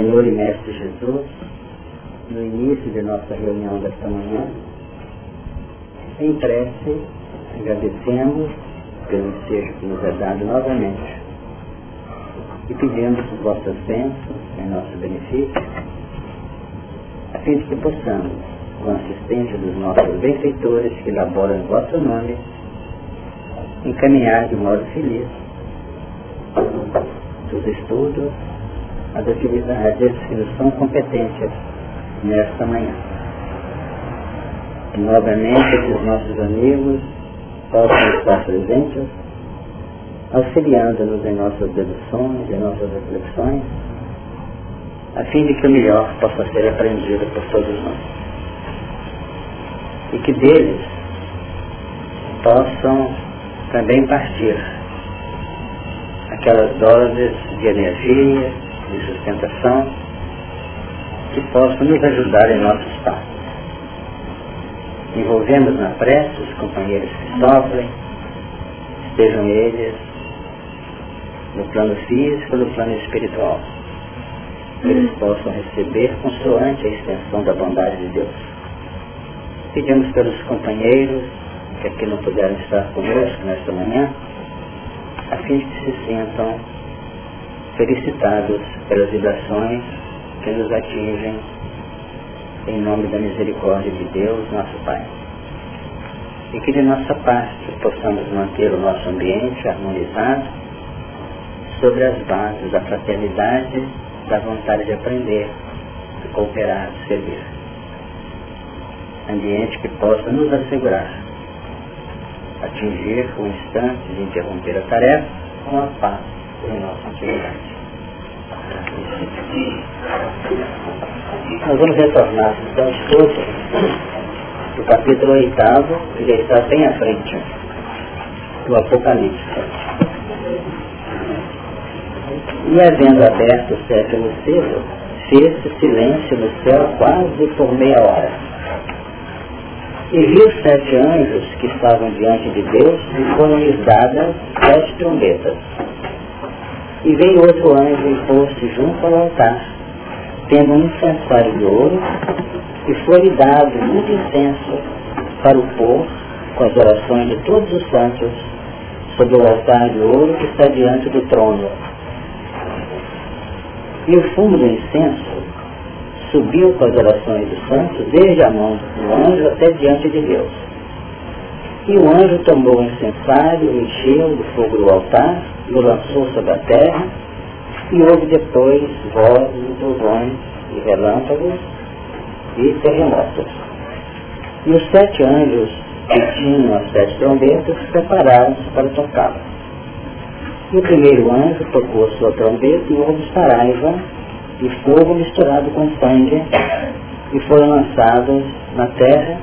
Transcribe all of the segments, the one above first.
Senhor e Mestre Jesus, no início de nossa reunião desta manhã, em prece, agradecemos pelo ensejo que nos é dado novamente e pedimos vossas bênçãos em nosso benefício, a fim de que possamos, com a assistência dos nossos benfeitores que elaboram em vosso nome, encaminhar de modo feliz os estudos, as atividades que são competentes nesta manhã. Novamente esses nossos amigos possam estar presentes, auxiliando-nos em nossas deduções, em nossas reflexões, a fim de que o melhor possa ser aprendido por todos nós. E que deles possam também partir aquelas doses de energia, de sustentação, que possam nos ajudar em nossos passos. Envolvemos na prece os companheiros que sofrem, estejam eles no plano físico ou no plano espiritual. Que eles possam receber consoante a extensão da bondade de Deus. Pedimos pelos companheiros que aqui não puderam estar conosco nesta manhã, a fim de que se sintam felicitados pelas vibrações que nos atingem em nome da misericórdia de Deus, nosso Pai. E que de nossa parte possamos manter o nosso ambiente harmonizado sobre as bases da fraternidade, da vontade de aprender, de cooperar, de servir. Ambiente que possa nos assegurar atingir o instante de interromper a tarefa com a paz em nossa atividade. Nós vamos retornar então ao estudo do capítulo oitavo, que já está bem à frente do Apocalipse. E havendo aberto o sétimo selo, fez-se silêncio no céu quase por meia hora. E viu sete anjos que estavam diante de Deus e foram-lhes dadas sete trombetas. E veio outro anjo e pôs-se junto ao altar, tendo um incensário de ouro, e foi-lhe dado muito incenso para o pôr com as orações de todos os santos sobre o altar de ouro que está diante do trono. E o fumo do incenso subiu com as orações dos santos desde a mão do anjo até diante de Deus. E o anjo tomou o incensário, encheu do fogo do altar, e o lançou sobre a terra, e houve depois vozes, trovões, e relâmpagos, e terremotos. E os sete anjos que tinham as sete trombetas prepararam-se para tocá-la. E o primeiro anjo tocou a sua trombeta e houve saraiva e fogo misturado com sangue, e foram lançados na terra,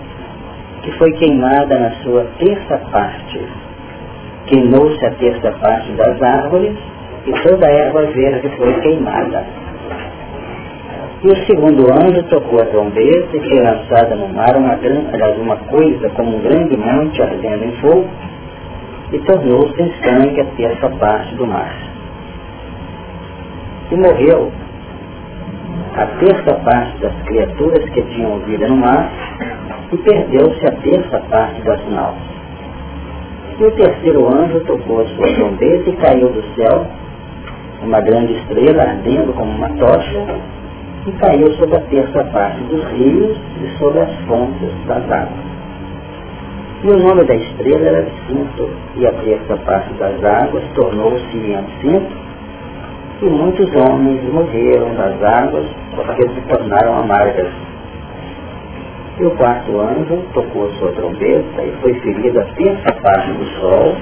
que foi queimada na sua terça parte. Queimou-se a terça parte das árvores, e toda a erva verde foi queimada. E o segundo anjo tocou a trombeta e foi lançada no mar uma, grande, uma coisa como um grande monte ardendo em fogo, e tornou-se em sangue a terça parte do mar. E morreu a terça parte das criaturas que tinham vida no mar e perdeu-se a terça parte das naus. E o terceiro anjo tocou a sua trombeta e caiu do céu uma grande estrela ardendo como uma tocha e caiu sobre a terça parte dos rios e sobre as fontes das águas. E o nome da estrela era Cinto, e a terça parte das águas tornou-se em cinto e muitos homens morreram nas águas porque se tornaram amargas. E o quarto anjo tocou sua trombeta e foi ferido a terça parte do sol,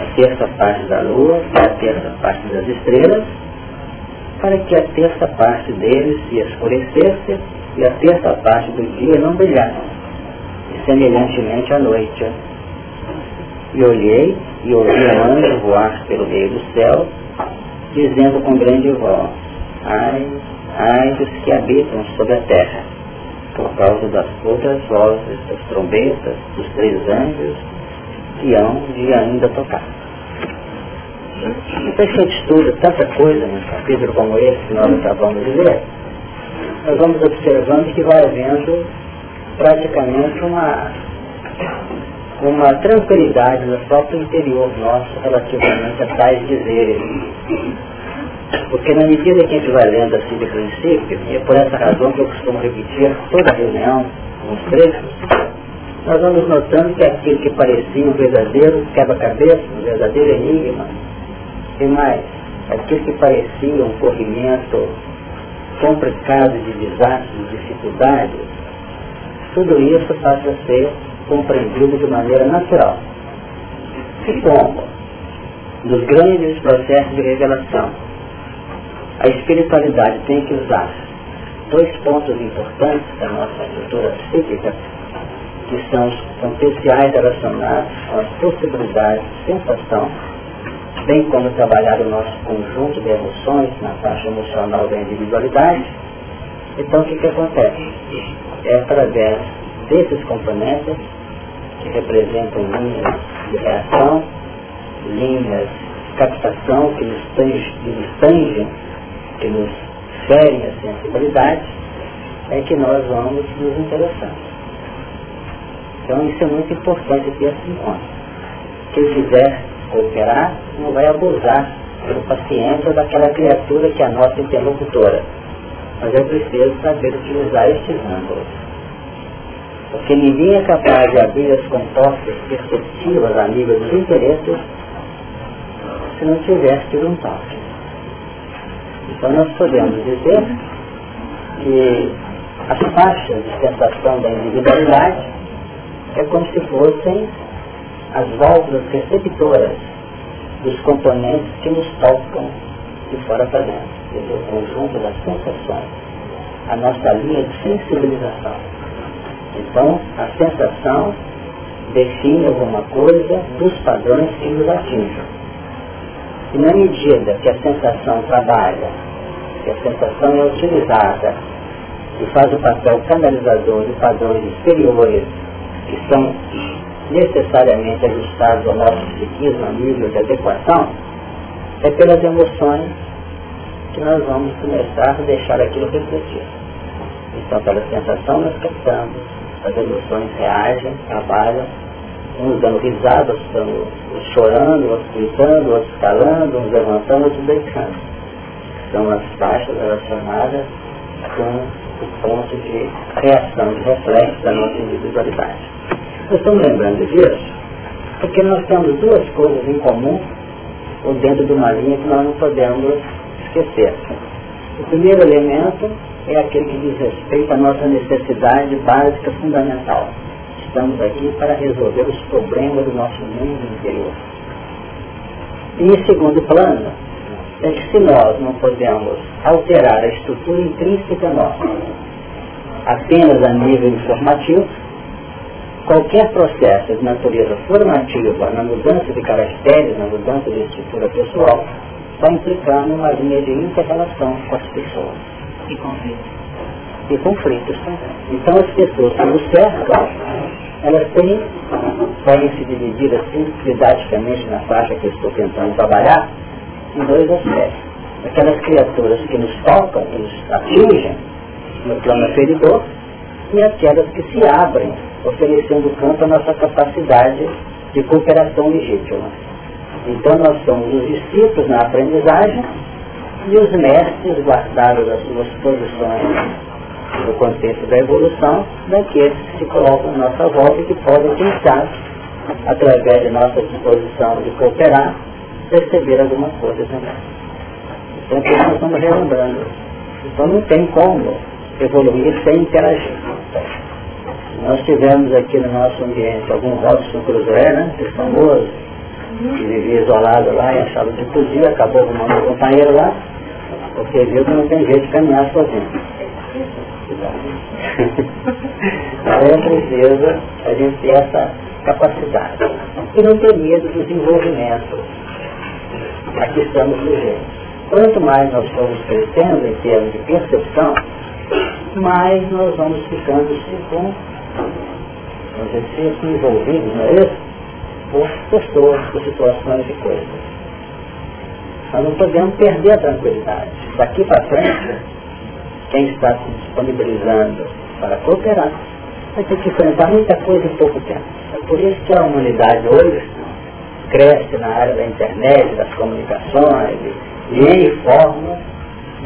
a terça parte da lua e a terça parte das estrelas, para que a terça parte deles se escurecesse e a terça parte do dia não brilhasse, e semelhantemente à noite. E olhei e ouvi um anjo voar pelo meio do céu, dizendo com grande voz, ai, ai dos que habitam sobre a terra, por causa das outras vozes, das trombetas, dos três anjos, que hão de ainda tocar. Que a gente estuda tanta coisa num capítulo como esse que nós acabamos de ler, nós vamos observando que vai havendo praticamente uma, uma tranquilidade no próprio interior nosso relativamente a tais dizeres. Porque na medida que a gente vai lendo assim de princípio, e é por essa razão que eu costumo repetir toda reunião, uns trechos, nós vamos notando que aquilo que parecia um verdadeiro quebra-cabeça, um verdadeiro enigma, e mais, aquilo que parecia um corrimento complicado de desastres, de dificuldades, tudo isso passa a ser compreendido de maneira natural. E como? Nos grandes processos de revelação, a espiritualidade tem que usar dois pontos importantes da nossa estrutura psíquica, que são os potenciais relacionados com possibilidades de sensação, bem como trabalhar o nosso conjunto de emoções na faixa emocional da individualidade. Então o que, que acontece? É através desses componentes que representam linhas de reação, linhas de captação que nos tangem, que nos ferem a sensibilidade, é que nós vamos nos interessar. Então isso é muito importante ter esse encontro. Quem quiser cooperar não vai abusar do paciente ou daquela criatura que é a nossa interlocutora. Mas é preciso saber utilizar estes ângulos. Porque ninguém é capaz de abrir as compostas perceptivas a nível dos interesses se não tivesse tido um toque. Então nós podemos dizer que as faixas de sensação da individualidade é como se fossem as válvulas receptoras dos componentes que nos tocam de fora para dentro, dizer, o conjunto das sensações, a nossa linha de sensibilização. Então, a sensação define alguma coisa dos padrões que nos atingem. E na medida que a sensação trabalha, que a sensação é utilizada e faz o papel canalizador de padrões exteriores que são necessariamente ajustados ao nosso psiquismo, a nível de adequação, é pelas emoções que nós vamos começar a deixar aquilo refletir. Então, pela sensação nós captamos, as emoções reagem, trabalham, uns dando risada, outros dando, chorando, outros gritando, outros calando, uns levantando, outros deitando. São as taxas relacionadas com o ponto de reação, de reflexo da nossa individualidade. Nós estamos lembrando disso porque nós temos duas coisas em comum ou dentro de uma linha que nós não podemos esquecer. O primeiro elemento é aquele que diz respeito à nossa necessidade básica fundamental estamos aqui para resolver os problemas do nosso mundo interior. E segundo plano, é que se nós não podemos alterar a estrutura intrínseca nossa, apenas a nível informativo, qualquer processo de natureza formativa na mudança de caracteres, na mudança de estrutura pessoal, vai implicar numa linha de inter-relação com as pessoas. E conflitos. E conflitos também. Então as pessoas que nos cercam elas têm, podem se dividir assim, didaticamente na faixa que eu estou tentando trabalhar, em dois aspectos. Aquelas criaturas que nos tocam, que nos atingem no plano aferidor, e aquelas que se abrem, oferecendo campo à nossa capacidade de cooperação legítima. Então nós somos os discípulos na aprendizagem e os mestres guardados as suas posições no contexto da evolução daqueles que se colocam à nossa volta e que podem, pensar, através de nossa disposição de cooperar, perceber alguma coisa também. Então, nós estamos relembrando. Então, não tem como evoluir sem interagir. Nós tivemos aqui no nosso ambiente algum Robson Cruzoé, né, que é famoso, que vivia isolado lá e achava que podia, acabou arrumando um companheiro lá, porque viu que não tem jeito de caminhar sozinho. É preciso a gente ter essa capacidade. E não ter medo do desenvolvimento a que estamos sujeitos. Quanto mais nós formos crescendo em termos de percepção, mais nós vamos ficando circun, vamos dizer, envolvidos, não é isso? Por pessoas, por situações e coisas. Nós não podemos perder a tranquilidade. Daqui para frente, quem está se disponibilizando para cooperar vai ter que enfrentar muita coisa em pouco tempo. É por isso que a humanidade hoje cresce na área da internet, das comunicações, e em formas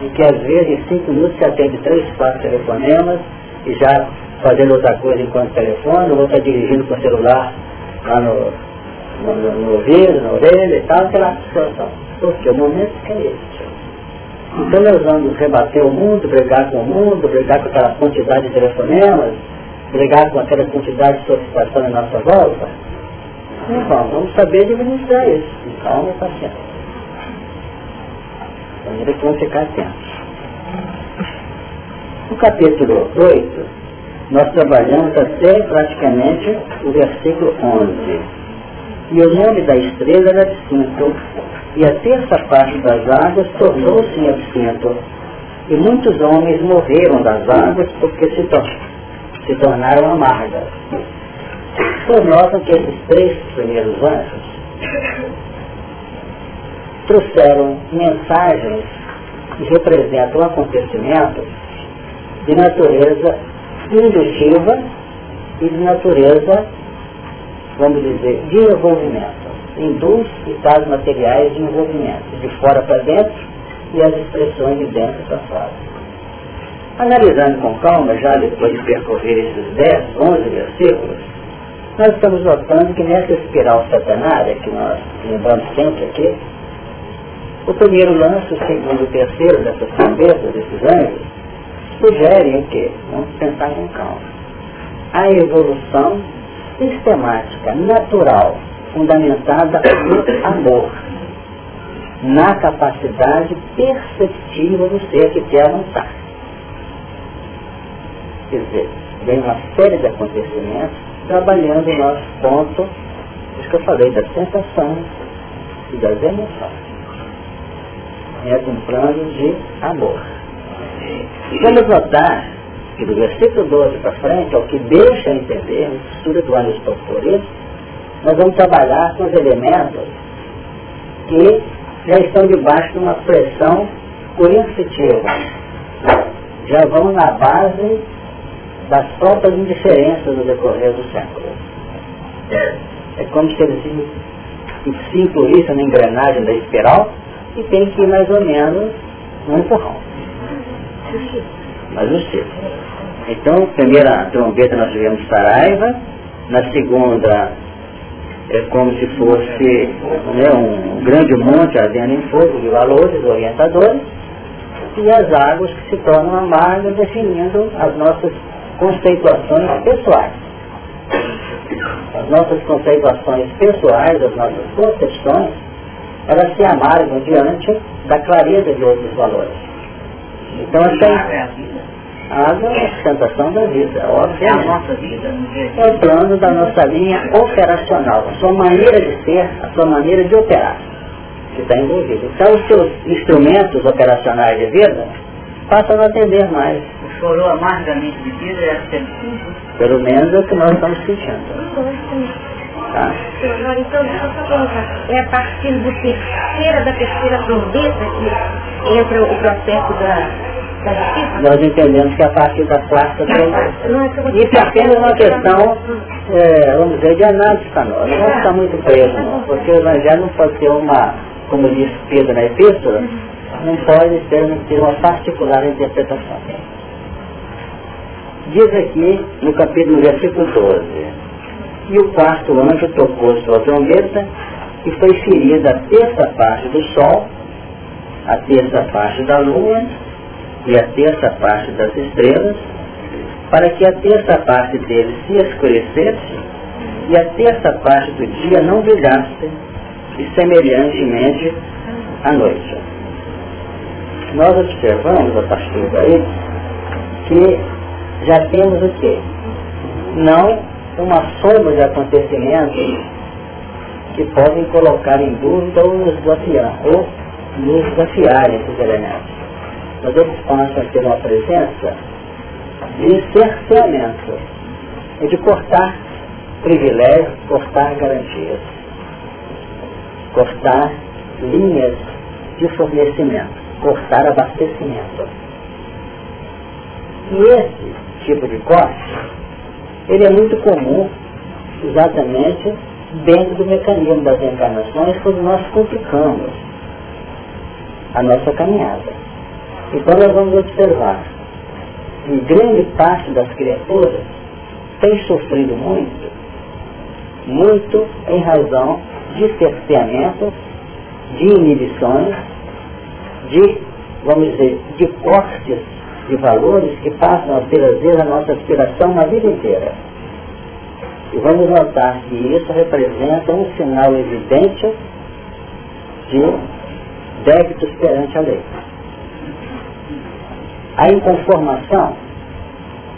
de que às vezes em cinco minutos se atende três, quatro telefonemas e já fazendo outra coisa enquanto telefone, ou está dirigindo com o celular lá no, no, no, no ouvido, na orelha e tal, aquela situação. Porque o momento que é esse. Então nós vamos rebater o mundo, brigar com o mundo, brigar com aquela quantidade de telefonemas, brigar com aquela quantidade de solicitação na nossa volta. Não vamos, vamos saber administrar isso, calma e paciência. Então ele vamos ficar atentos. No capítulo 8, nós trabalhamos até praticamente o versículo 11. E o nome da estrela era distinto, e a terça parte das águas tornou-se em absinto. E muitos homens morreram das águas porque se, se tornaram amargas. Vocês notam que esses três primeiros anjos trouxeram mensagens que representam acontecimentos de natureza indutiva e de natureza, vamos dizer, de envolvimento. Induz estados materiais de envolvimento, de fora para dentro e as expressões de dentro para fora. Analisando com calma, já depois de percorrer esses 10, 11 versículos, nós estamos notando que nessa espiral satanária, que nós lembramos sempre aqui, o primeiro lance, o segundo e o terceiro dessas cabeças, desses anjos, sugerem o quê? Vamos pensar com calma. A evolução sistemática, natural, fundamentada no amor, na capacidade perceptiva do ser que quer avançar. Quer dizer, vem uma série de acontecimentos trabalhando o nosso ponto, isso que eu falei, das sensações e das emoções. É um plano de amor. Vamos notar que do versículo 12 para frente, ao que deixa entender, a estudo do Aristóteles por isso, nós vamos trabalhar com os elementos que já estão debaixo de uma pressão coercitiva. Já vão na base das próprias indiferenças no decorrer do século. É como se eles se incluíssem na engrenagem da espiral e tem que ir mais ou menos no empurrão. Mas o ciclo. Então, primeira trombeta nós tivemos Saraiva, na segunda é como se fosse né, um grande monte ardendo em fogo de valores orientadores, e as águas que se tornam amargas definindo as nossas conceituações pessoais. As nossas conceituações pessoais, as nossas concepções, elas se amargam diante da clareza de outros valores. Então essa a água é a sustentação da vida, óbvio. É a nossa vida. É o plano da nossa linha operacional, a sua maneira de ser, a sua maneira de operar, que está envolvida. Então os seus instrumentos operacionais de vida passam a atender mais. O chorou amargamente de vida é a Pelo menos é o que nós estamos sentindo. Tá? então deixa eu só perguntar. É a partir do terceira da terceira trombeta que entra o processo da, da justiça? Nós entendemos que é a partir da quarta trombeta. Isso é apenas uma questão, é, vamos dizer, de análise para nós. Não ficar muito preso, não, porque o Evangelho não pode ser uma, como diz Pedro na Epístola, não pode ter uma particular interpretação. Diz aqui no capítulo versículo 12, e o quarto anjo tocou sua trombeta e foi ferida a terça parte do sol, a terça parte da lua e a terça parte das estrelas, para que a terça parte deles se escurecesse e a terça parte do dia não brilhasse, e semelhantemente à noite. Nós observamos a partir daí que já temos o quê? Não uma soma de acontecimentos que podem colocar em dúvida ou nos desafiar, ou nos desafiar esses elementos. Mas eles passam a ter uma presença de cerceamento, e de cortar privilégios, cortar garantias, cortar linhas de fornecimento, cortar abastecimento. E esse tipo de corte, ele é muito comum exatamente dentro do mecanismo das encarnações quando nós complicamos a nossa caminhada. Então nós vamos observar que grande parte das criaturas tem sofrido muito, muito em razão de cerceamento, de inibições, de, vamos dizer, de cortes de valores que passam a ser a nossa aspiração na vida inteira. E vamos notar que isso representa um sinal evidente de débitos perante a lei. A inconformação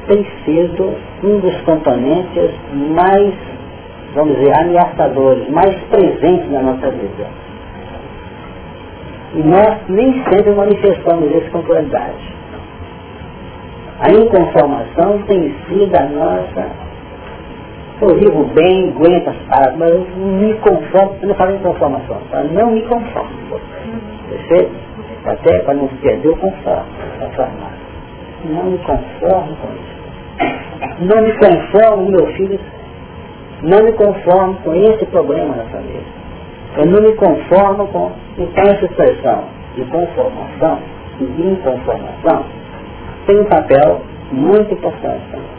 tem sido um dos componentes mais, vamos dizer, ameaçadores, mais presentes na nossa vida. E nós nem sempre manifestamos isso com claridade. A inconformação tem sido a nossa eu vivo bem, aguento as paradas, mas eu me conformo, eu não falo em conformação, tá? não me conformo. Perfeito? Até para não perder o conformo, Não me conformo com isso. Não me conformo, meu filho, não me conformo com esse problema na família. Eu não me conformo com. Então essa expressão de conformação e de inconformação tem um papel muito importante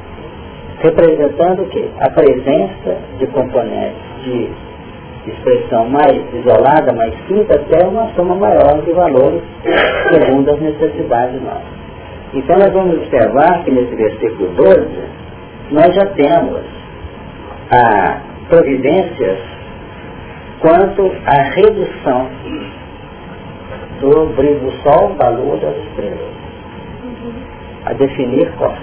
representando o quê? A presença de componentes de expressão mais isolada, mais simples, até uma soma maior de valores segundo as necessidades nossas. Então nós vamos observar que nesse versículo 12 nós já temos a providências quanto à redução do brilho do sol, da das estrelas, a definir corte.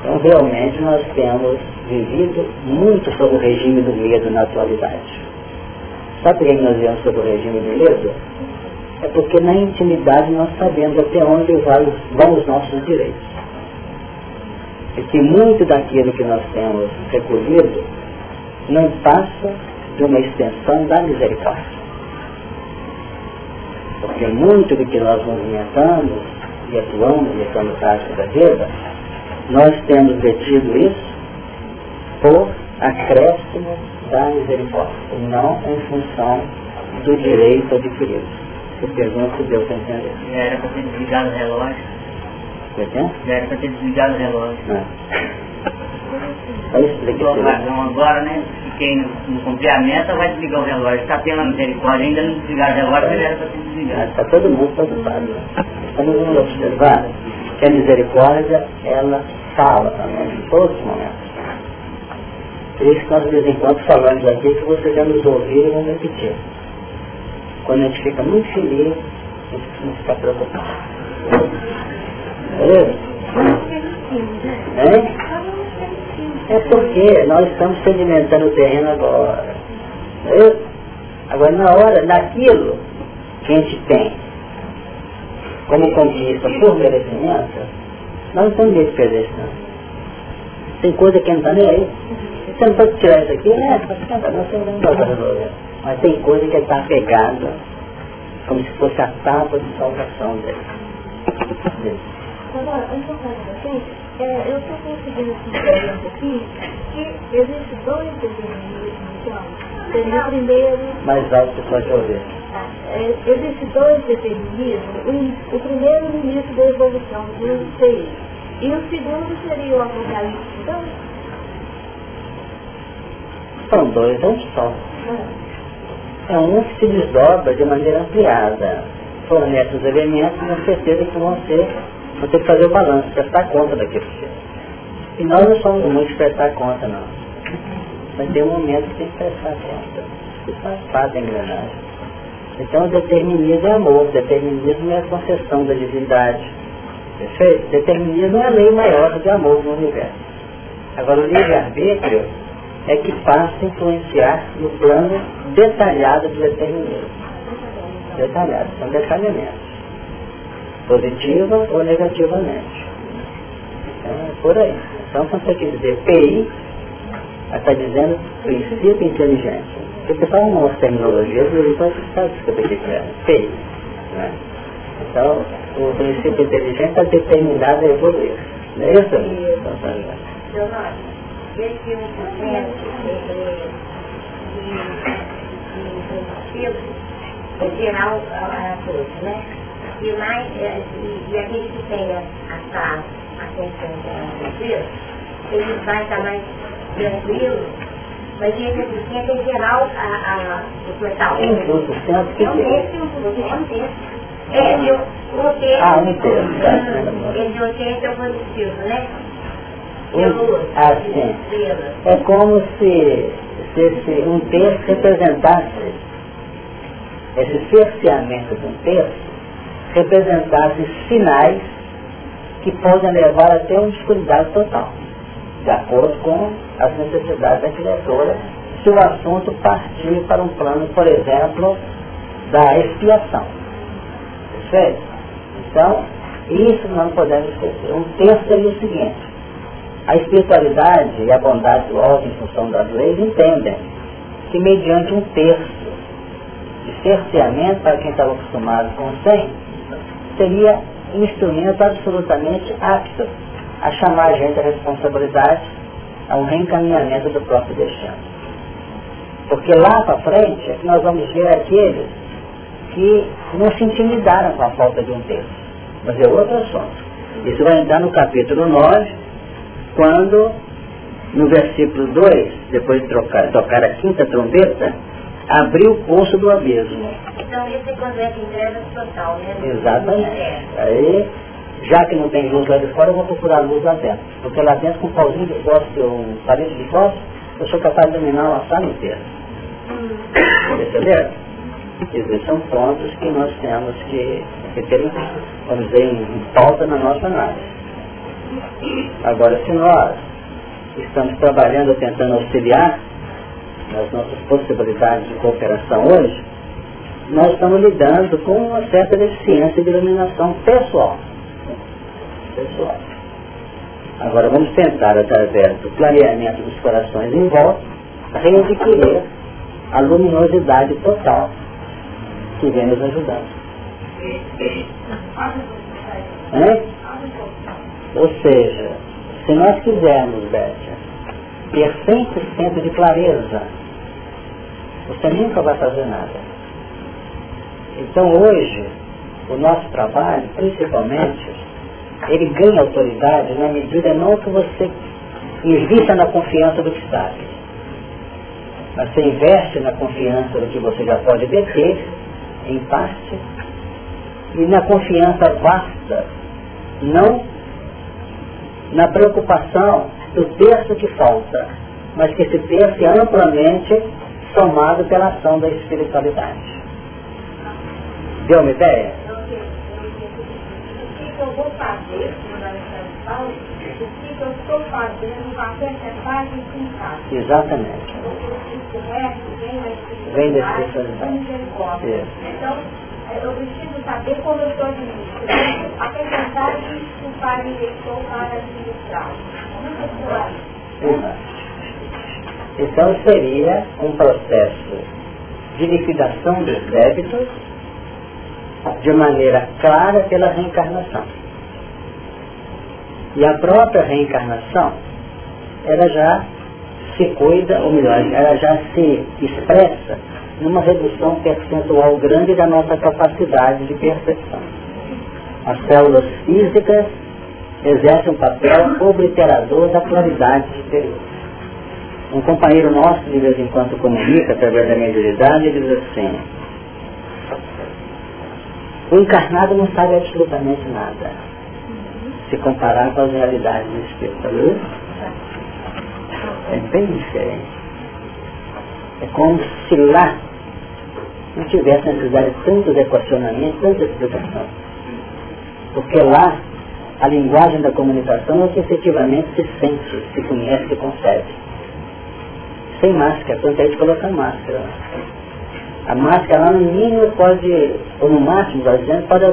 Então, realmente, nós temos vivido muito sob o regime do medo na atualidade. Sabe por que nós vivemos sob o regime do medo? É porque na intimidade nós sabemos até onde vão os nossos direitos. E que muito daquilo que nós temos recolhido não passa de uma extensão da misericórdia. Porque muito do que nós movimentamos e atuamos e estamos prática da vida nós temos detido isso por acréscimo da misericórdia, e não em função do direito adquirido. Eu pergunto se deu para entender. Já era para ter desligado o relógio. Você tem? Já era para ter desligado o relógio. Não. Explica isso. Então agora, né? Quem não cumprir a meta vai desligar o relógio. Está tendo a misericórdia, ainda não desligar o relógio, mas era para ter desligado. Está todo mundo preocupado. Estamos vamos observar que a misericórdia, ela fala também, em todos os momentos. Por isso que nós de vez em quando falamos aqui que vocês já nos ouviram e vão repetir. Quando a gente fica muito feliz, a gente não fica preocupado. Beleza? É? É porque nós estamos sedimentando o terreno agora. Agora na hora, naquilo que a gente tem como conquista por merecimento, nós não temos medo de perder isso. Tem coisa que não está nem aí. Você não pode tirar isso aqui, né? Não vai resolver. Mas tem coisa que está pegada, como se fosse a tábua de salvação dele. Agora, um pouquinho assim, é, eu estou conseguindo entender um pouquinho que existem dois determinismos, então. O primeiro... Mais alto que pode ouvir. É, Existem dois determinismos. Um, o primeiro no início da evolução, do seis. E o segundo seria o apocalipse, então? São dois, não só. É um que se desdobra de maneira ampliada. Fornece os elementos com certeza que vão ser, vão ter que fazer o balanço, prestar conta daquilo que é. E nós não somos muito prestar conta, não. Mas tem um momento que tem que prestar conta. Isso faz parte da engrenagem. Então o determinismo é amor, determinismo é a concessão da divindade. Perfeito? Determinismo é a lei maior do amor no universo. Agora o livre-arbítrio é que passa a influenciar no plano detalhado do determinismo. Detalhado, são detalhamentos. Positiva ou negativamente. Então é por aí. Então quando você quer dizer PI, está dizendo princípio inteligente. O pessoal não usa terminologia, então você sabe o que é feio. Né? Então, o princípio inteligente está determinado a evoluir. Não é isso? Nome, esse 1% de, né? E, mais, e, e aquele que tem a, a, a consciência de Deus, ele vai estar mais tranquilo mas esse é em geral a, a, o total. É um terço, é um terço. É, eu, um terço. Ah, um terço. Esse um terço é o positivo, né? Ah, sim. É como se, se esse um terço representasse, esse cerceamento de um terço, representasse sinais que podem levar até uma escuridade total de acordo com as necessidades da criatura, se o assunto partir para um plano, por exemplo, da expiação. Perfeito? Então, isso não podemos esquecer. Um terço seria o seguinte, a espiritualidade e a bondade do alto em função das leis entendem que mediante um terço de cerceamento para quem estava acostumado com 100, seria um instrumento absolutamente apto a chamar a gente à responsabilidade, ao reencaminhamento do próprio destino. Porque lá para frente é que nós vamos ver aqueles que não se intimidaram com a falta de um texto. Mas é outro assunto. Isso vai entrar no capítulo 9, quando, no versículo 2, depois de trocar, tocar a quinta trombeta, abriu o poço do abismo. Então, esse é quando é em trevas total, né? Exatamente. Aí, já que não tem luz lá de fora, eu vou procurar luz lá dentro. Porque lá dentro, com um pauzinho de fósforo, um parede de fósforo, eu sou capaz de dominar uma sala inteira. Perceberam? Esses são pontos que nós temos que, que ter, vamos dizer, em pauta na nossa análise. Agora, se nós estamos trabalhando, tentando auxiliar nas nossas possibilidades de cooperação hoje, nós estamos lidando com uma certa deficiência de iluminação pessoal pessoal. Agora vamos tentar, através do clareamento dos corações em volta, readquirir a luminosidade total que vem nos ajudando. Hein? Ou seja, se nós quisermos, Bétia, ter 100% de clareza, você nunca vai fazer nada. Então hoje, o nosso trabalho, principalmente, ele ganha autoridade na medida não que você invista na confiança do que sabe. Mas você investe na confiança do que você já pode deter, em parte, e na confiança vasta, não na preocupação do terço que falta, mas que esse terço é amplamente somado pela ação da espiritualidade. Deu uma ideia? que eu vou fazer, como a Alexandre fala, o que eu estou fazendo vai essa base em Exatamente. O resto vem da espiritualidade. Então, eu preciso saber como eu estou administrando a mensagem que o deixou para administrar. Então seria um processo de liquidação dos débitos de maneira clara pela reencarnação. E a própria reencarnação, ela já se cuida, ou melhor, ela já se expressa numa redução percentual grande da nossa capacidade de percepção. As células físicas exercem um papel obliterador da claridade exterior. Um companheiro nosso, de vez em quando, comunica através da mediunidade e diz assim, o encarnado não sabe absolutamente nada. Se comparar com as realidades do espírito. Tá é bem diferente. É como se lá não tivesse necessidade de tantos equacionamentos, tanta explicação. Porque lá a linguagem da comunicação é que efetivamente se sente, se conhece, se concebe. Sem máscara, tanto é de colocar máscara. A máscara no mínimo pode, ou no máximo, dizendo, pode,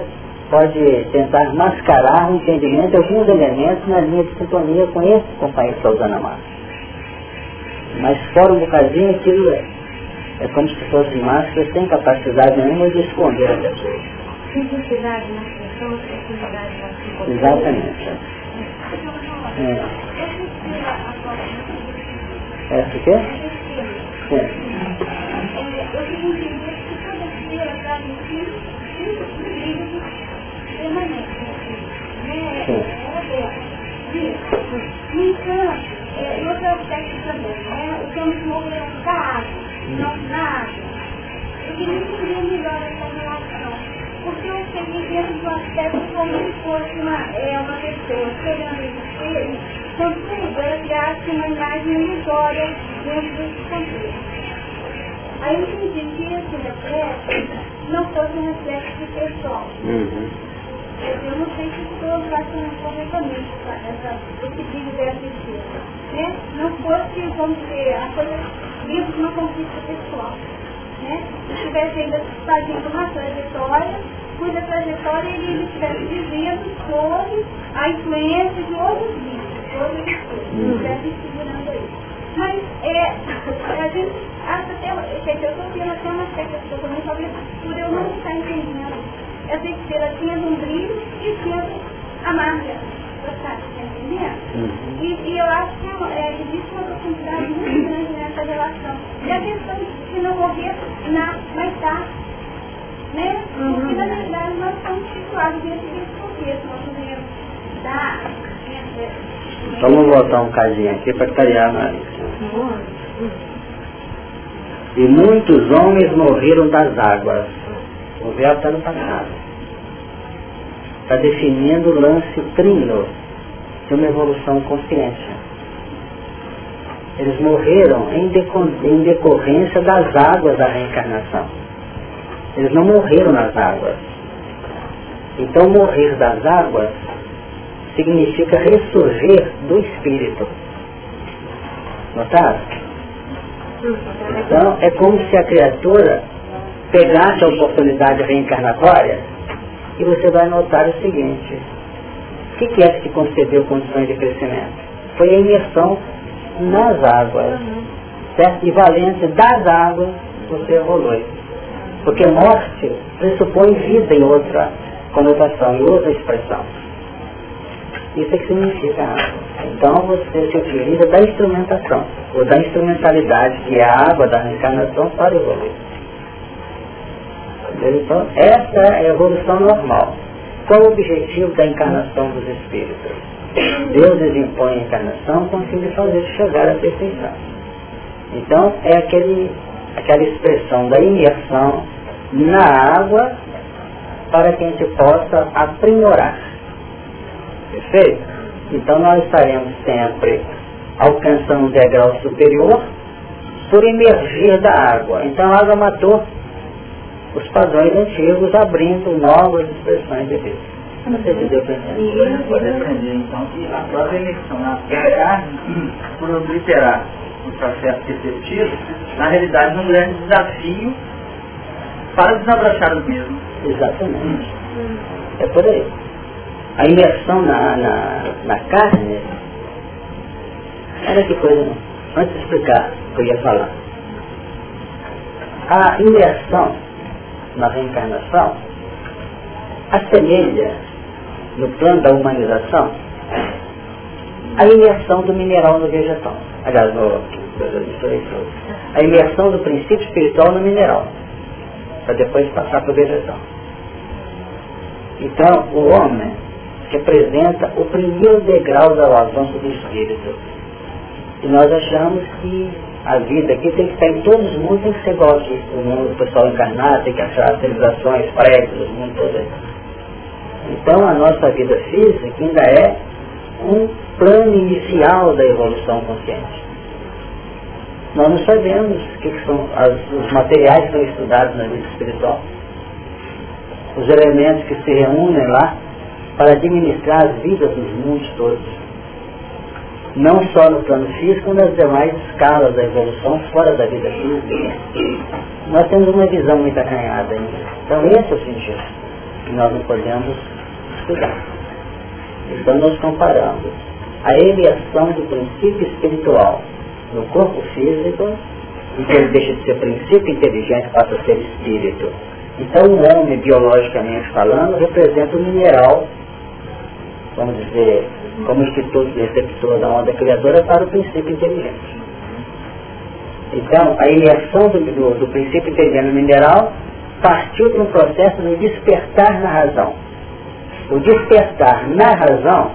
pode tentar mascarar o entendimento de alguns elementos na linha de sintonia com esse companheiro que está usando a máscara. Mas fora um bocadinho aquilo é. É como se fossem máscaras sem capacidade nenhuma de esconder a pessoa. Simplicidade na expressão, simplicidade na Exatamente. É. Essa o quê? Que feira traz em si cinco períodos permanentes. Né? No entanto, é, aspecto também, né? os homens morreram da água, não na água. Eu queria entender melhor essa relação. Porque eu cheguei dentro do aspecto como se fosse uma, é, uma pessoa em espelho, contudo, ela criasse uma imagem ilusória dentro desse contexto. Aí eu entendi que esse reflexo não fosse um reflexo pessoal. Uhum. Eu não sei se estou relacionando corretamente essa, esse vídeo dessa. Né? Não fosse, vamos dizer, a coisa livre de uma conquista pessoal. Né? Se estivesse ainda fazendo uma trajetória, cuja trajetória ele, estivesse vivendo sob a influência de outros vídeos, de outras pessoas, estivesse segurando aí. Mas é, a gente acha até, eu estou vendo até uma certa pessoa também, talvez por eu não estar entendendo essa estrela tinha um brilho e tinha a marca. Tá entendendo? Uhum. E, e eu acho que é, existe uma oportunidade muito grande nessa relação. E a questão de não morrer na, mais tarde. Né? Porque na verdade nós estamos situados desse contexto, nós podemos dar. né, Vamos voltar um cadinho aqui para clarear na E muitos homens morreram das águas. O véu está no passado. Está definindo o lance trino de uma evolução consciente. Eles morreram em, em decorrência das águas da reencarnação. Eles não morreram nas águas. Então morrer das águas significa ressurgir do espírito. Notaram? Então é como se a criatura pegasse a oportunidade reencarnatória e você vai notar o seguinte. O que, que é que te concedeu condições de crescimento? Foi a imersão nas águas. Certo? E valência das águas você evolui. Porque morte pressupõe vida em outra conotação, em outra expressão. Isso é que significa água. Então você se utiliza da instrumentação, ou da instrumentalidade, que é a água da reencarnação, para evoluir. Então, essa é a evolução normal. Qual o objetivo da encarnação dos espíritos? Deus lhes impõe a encarnação com o fim de fazer chegar à perfeição. Então, é aquele, aquela expressão da imersão na água para que a gente possa aprimorar. Perfeito? Então, nós estaremos sempre alcançando um degrau superior por emergir da água. Então, a água matou os padrões antigos, abrindo novas expressões de Deus. Eu não sei se deu para entender. Então, que a própria emissão na carne, por obliterar o processo receptivo, na realidade é um grande desafio para desabrochar o mesmo. Exatamente. É por aí. A imersão na, na, na carne, olha que coisa, antes de explicar o que eu ia falar. A imersão na reencarnação assemelha, no plano da humanização, a imersão do mineral no vegetal. Aliás, no, a imersão do princípio espiritual no mineral, para depois passar para o vegetal. Então, o homem representa o primeiro degrau do avanço do espírito. E nós achamos que a vida aqui tem que estar em todos os mundos, tem que ser igual aqui. O mundo, pessoal encarnado, tem que achar civilizações, prédios, o mundo todo. Então a nossa vida física ainda é um plano inicial da evolução consciente. Nós não sabemos o que, que são as- os materiais que são estudados na vida espiritual. Os elementos que se reúnem lá para administrar as vidas dos mundos todos. Não só no plano físico, mas nas demais escalas da evolução fora da vida física. Nós temos uma visão muito acanhada ainda. Então esse é o sentido que nós não podemos estudar. Então nós comparamos a elevação do princípio espiritual no corpo físico e que ele deixa de ser princípio inteligente passa a ser espírito. Então o homem, biologicamente falando, representa o mineral, vamos dizer, como instituto receptor da onda criadora para o princípio inteligente. Então, a imersão do, do, do princípio inteligente mineral partiu para um processo de despertar na razão. O despertar na razão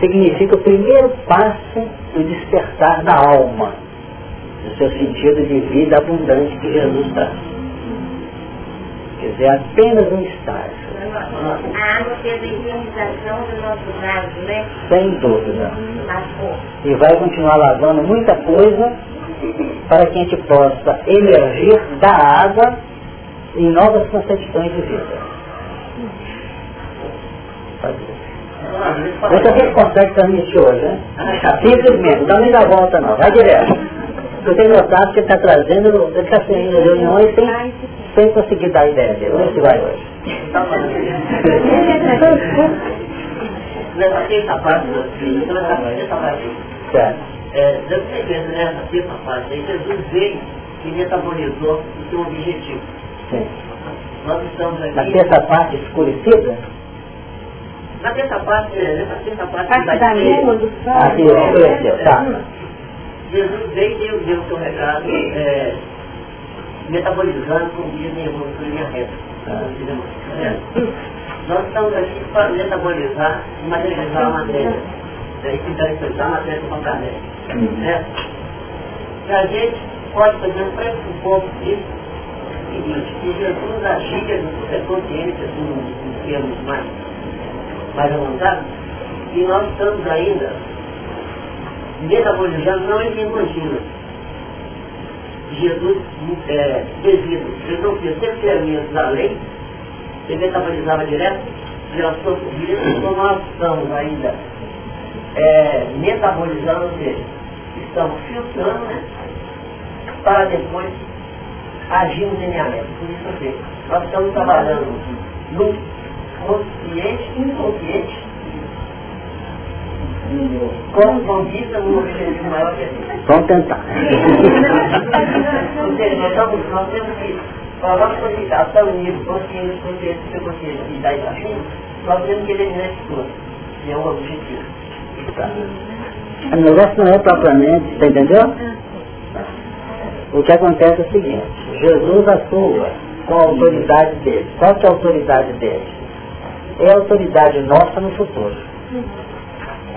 significa o primeiro passo do despertar da alma, no seu sentido de vida abundante que Jesus dá. Quer dizer, apenas um estágio. A água fez a higienização do nosso vaso, né? Sem dúvida. E vai continuar lavando muita coisa para que a gente possa emergir da água em novas concepções de vida. A gente consegue transmitir hoje, né? Simplesmente, não dá nem da volta não, vai direto. Eu tenho notado que ele está trazendo, ele está saindo reuniões sem, sem conseguir dar ideia dele. Se vai hoje. É, nessa quinta parte Jesus veio e metabolizou o seu objetivo. Sim. Nós estamos aqui... Na terça parte escurecida? Na terça parte, é, nessa terça parte... Parte da lua, do sol. Ah, sim, escureceu, tá. Jesus veio e deu, deu o seu recado, é, metabolizando com diz em evolução em linha reta. É. Nós estamos aqui para metabolizar e materializar a matéria. É interpretar a matéria com a cadeia. Certo? E a gente pode fazer um pressupor disso seguinte, que Jesus agia no superconsciente, assim, em termos mais, mais avançados, e nós estamos ainda metabolizando não em linha contínua. Jesus, é, devido, ele não cerceamentos da lei, ele metabolizava direto, geração por vida, então nós estamos ainda é, metabolizando, ou seja, estamos filtrando, né, para depois agir no lineamento. Por isso, assim, nós estamos trabalhando no consciente, inconsciente, com, com vista no objetivo maior que a gente. Vamos tentar. Ou seja, nós, estamos, nós temos que, para a nossa codificação nível consciente, consciente, superconsciente e daí para cima, nós temos que eliminar isso tudo, que é o objetivo. Tá. O negócio não é propriamente, você entendeu? O que acontece é o seguinte, Jesus atua com a autoridade dele. Qual que é a autoridade dele? É a autoridade nossa no futuro.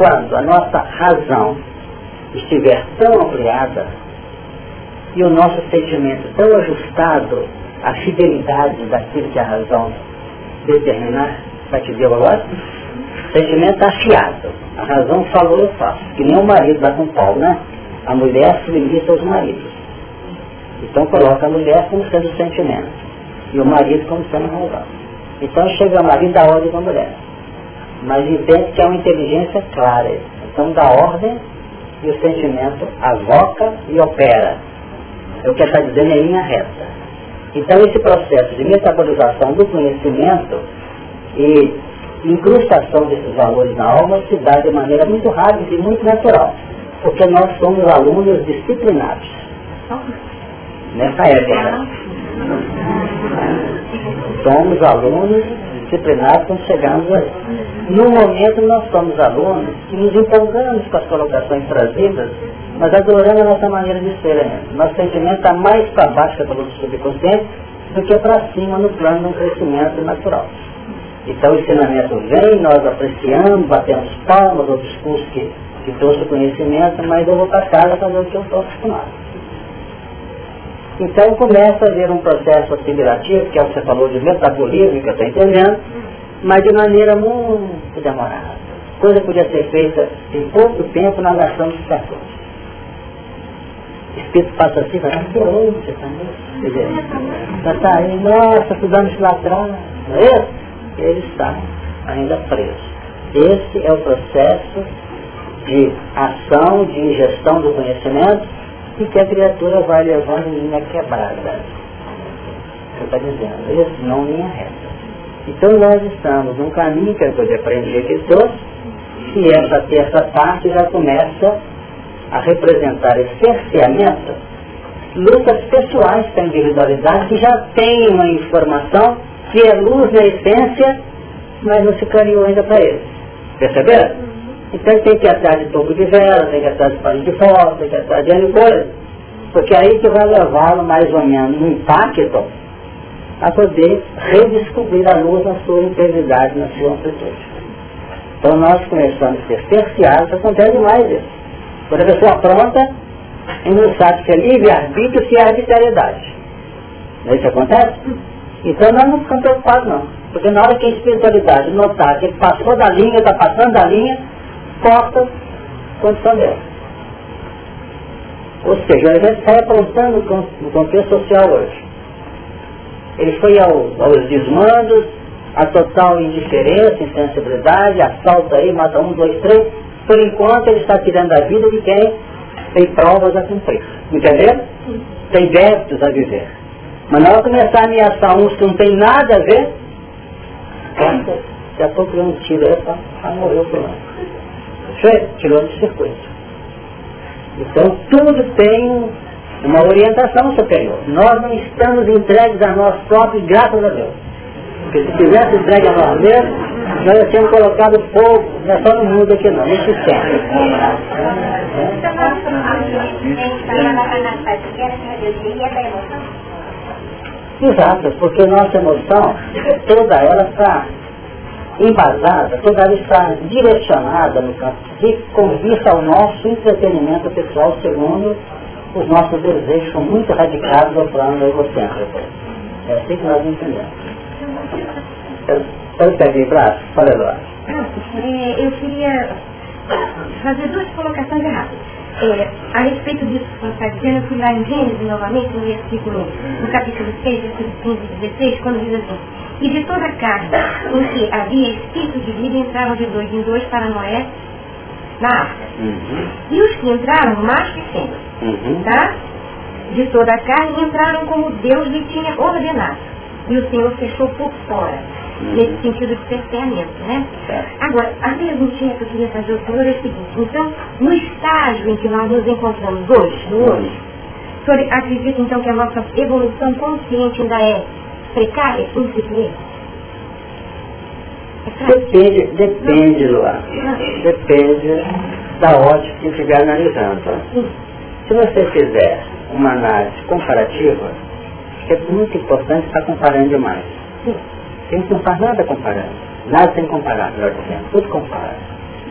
Quando a nossa razão estiver tão ampliada e o nosso sentimento tão ajustado à fidelidade daquilo que a razão determinar, vai te dizer agora? O sentimento afiado. A razão falou, eu faço. Que nem o marido lá com Paulo, né? A mulher submissa aos maridos. Então coloca a mulher como sendo o sentimento. E o marido como sendo razão. Então chega o marido da ordem com a mulher. Mas entende que é uma inteligência clara. Então dá ordem e o sentimento avoca e opera. É o que está dizendo em linha reta. Então esse processo de metabolização do conhecimento e incrustação desses valores na alma se dá de maneira muito rápida e muito natural. Porque nós somos alunos disciplinados. Nessa época. Somos alunos disciplinados quando chegamos aí. No momento nós somos alunos que nos empolgamos com as colocações trazidas, mas adorando a nossa maneira de ser ainda. Nosso sentimento está mais para baixo da do subconsciente do que para cima no plano de um crescimento natural. Então o ensinamento vem, nós apreciamos, batemos palmas ao discurso que, que trouxe o conhecimento, mas eu vou para casa fazer o que eu estou acostumado. Então começa a haver um processo assimilativo, que é o que você falou de metabolismo, que eu estou entendendo, mas de maneira muito demorada. Coisa podia ser feita em pouco tempo na nação de séculos. O Espírito passa assim, vai lá, você está Está aí, nossa, estudamos lá atrás? Ele está ainda preso. Esse é o processo de ação, de ingestão do conhecimento, e que a criatura vai levando em linha quebrada. Você está dizendo, isso não linha reta. Então nós estamos num caminho que eu poder aprender aqui todos, e essa terça parte já começa a representar esse cerceamento lutas pessoais para a individualidade que já tem uma informação que é luz na essência, mas não se clareou ainda para ele. Perceberam? Então ele tem que ir atrás de topo de vela, tem que ir atrás de palho de foto, tem que ir atrás de N coisa. Porque aí que vai levá-lo mais ou menos no impacto a poder redescobrir a luz na sua integridade, na sua amplitude. Então nós começamos a ser cerceados, acontece mais isso. Quando a pessoa pronta, e não sabe se é livre-arbítrio se é arbitrariedade. Não é isso acontece? Então nós não ficamos preocupados não. Porque na hora que a espiritualidade notar que ele passou da linha, está passando da linha, a condição dela. Ou seja, ele já está aprontando no contexto social hoje. Ele foi ao, aos desmandos, a total indiferença, insensibilidade, assalta aí, mata um, dois, três. Por enquanto ele está tirando a vida de quem tem provas a cumprir. Entendeu? Tem débitos a viver. Mas na hora começar a ameaçar uns que não tem nada a ver, já estou criando um tiro aí para morrer o Tirou de circuito. Então tudo tem uma orientação superior. Nós não estamos entregues a nós próprios, graças a Deus. Porque se tivesse entregue a nós mesmos, nós já tínhamos colocado fogo, não é só no mundo aqui não, no sistema. Exato, porque nossa emoção, toda ela está embasada, toda ela está direcionada no campo de com vista ao nosso entretenimento pessoal segundo os nossos desejos são muito radicados ao plano egocêntrico. É assim que nós entendemos. Pode pegar braço? Fala, Eduardo. É, eu queria fazer duas colocações erradas. É, a respeito disso que você está dizendo, eu fui lá em Gênesis novamente, no versículo, no capítulo 6, versículo 15 e 16, quando diz assim, e de toda a carne em que havia espírito de vida entraram de dois em dois para Noé na arca. Uhum. E os que entraram, macho e fêmea, uhum. tá? De toda a carne entraram como Deus lhe tinha ordenado. E o Senhor fechou por fora uhum. nesse sentido de cerceamento, né? Agora, a perguntinha que eu queria fazer ao senhor é o seguinte, então, no estágio em que nós nos encontramos hoje, no hoje, o senhor acredita então que a nossa evolução consciente ainda é precária, incipiente? Depende, depende, Luar. Depende da ótica que estiver analisando. Se você fizer uma análise comparativa, é muito importante estar comparando demais. Tem que não faz nada comparando. Nada tem que comparar, melhor dizendo. Tudo compara.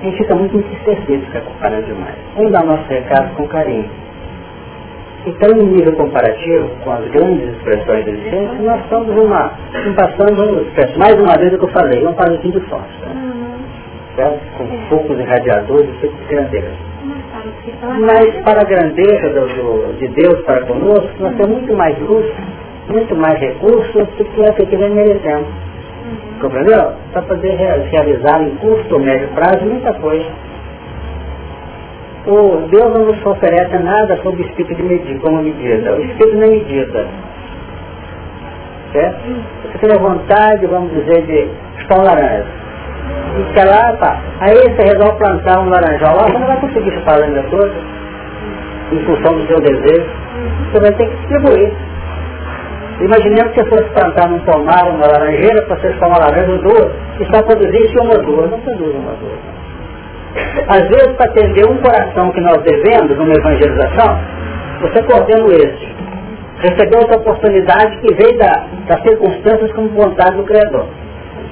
A gente fica muito entristecido ficar comparando demais. Vamos dar o nosso recado com carinho. Então, em nível comparativo, com as grandes expressões da existência, nós estamos uma, passando, mais uma vez o que eu falei, um palitinho de fósforo. Uhum. Certo? Com focos irradiadores e de grandeza. Mas para a grandeza do, do, de Deus para conosco, nós temos muito mais luz, muito mais recursos do que é que nós merecemos. Uhum. Compreendeu? Para poder realizar em curto ou médio prazo muita coisa. O Deus não nos oferece nada sob o espírito de medida, como medida. O espírito não é medida. Certo? Você tem a vontade, vamos dizer, de chupar um laranja. E quer lá, tá. Aí você resolve plantar um laranjal lá, você não vai conseguir chupar a laranja toda, em função do seu desejo. Você vai ter que distribuir. Imaginemos que você fosse plantar num pomar, uma laranjeira, para você chupar uma laranja ou duas, e só produzisse uma ou duas. Não produz uma ou duas. Às vezes, para atender um coração que nós devemos numa evangelização, você coordena esse. Recebeu essa oportunidade que veio da, das circunstâncias como vontade do Criador.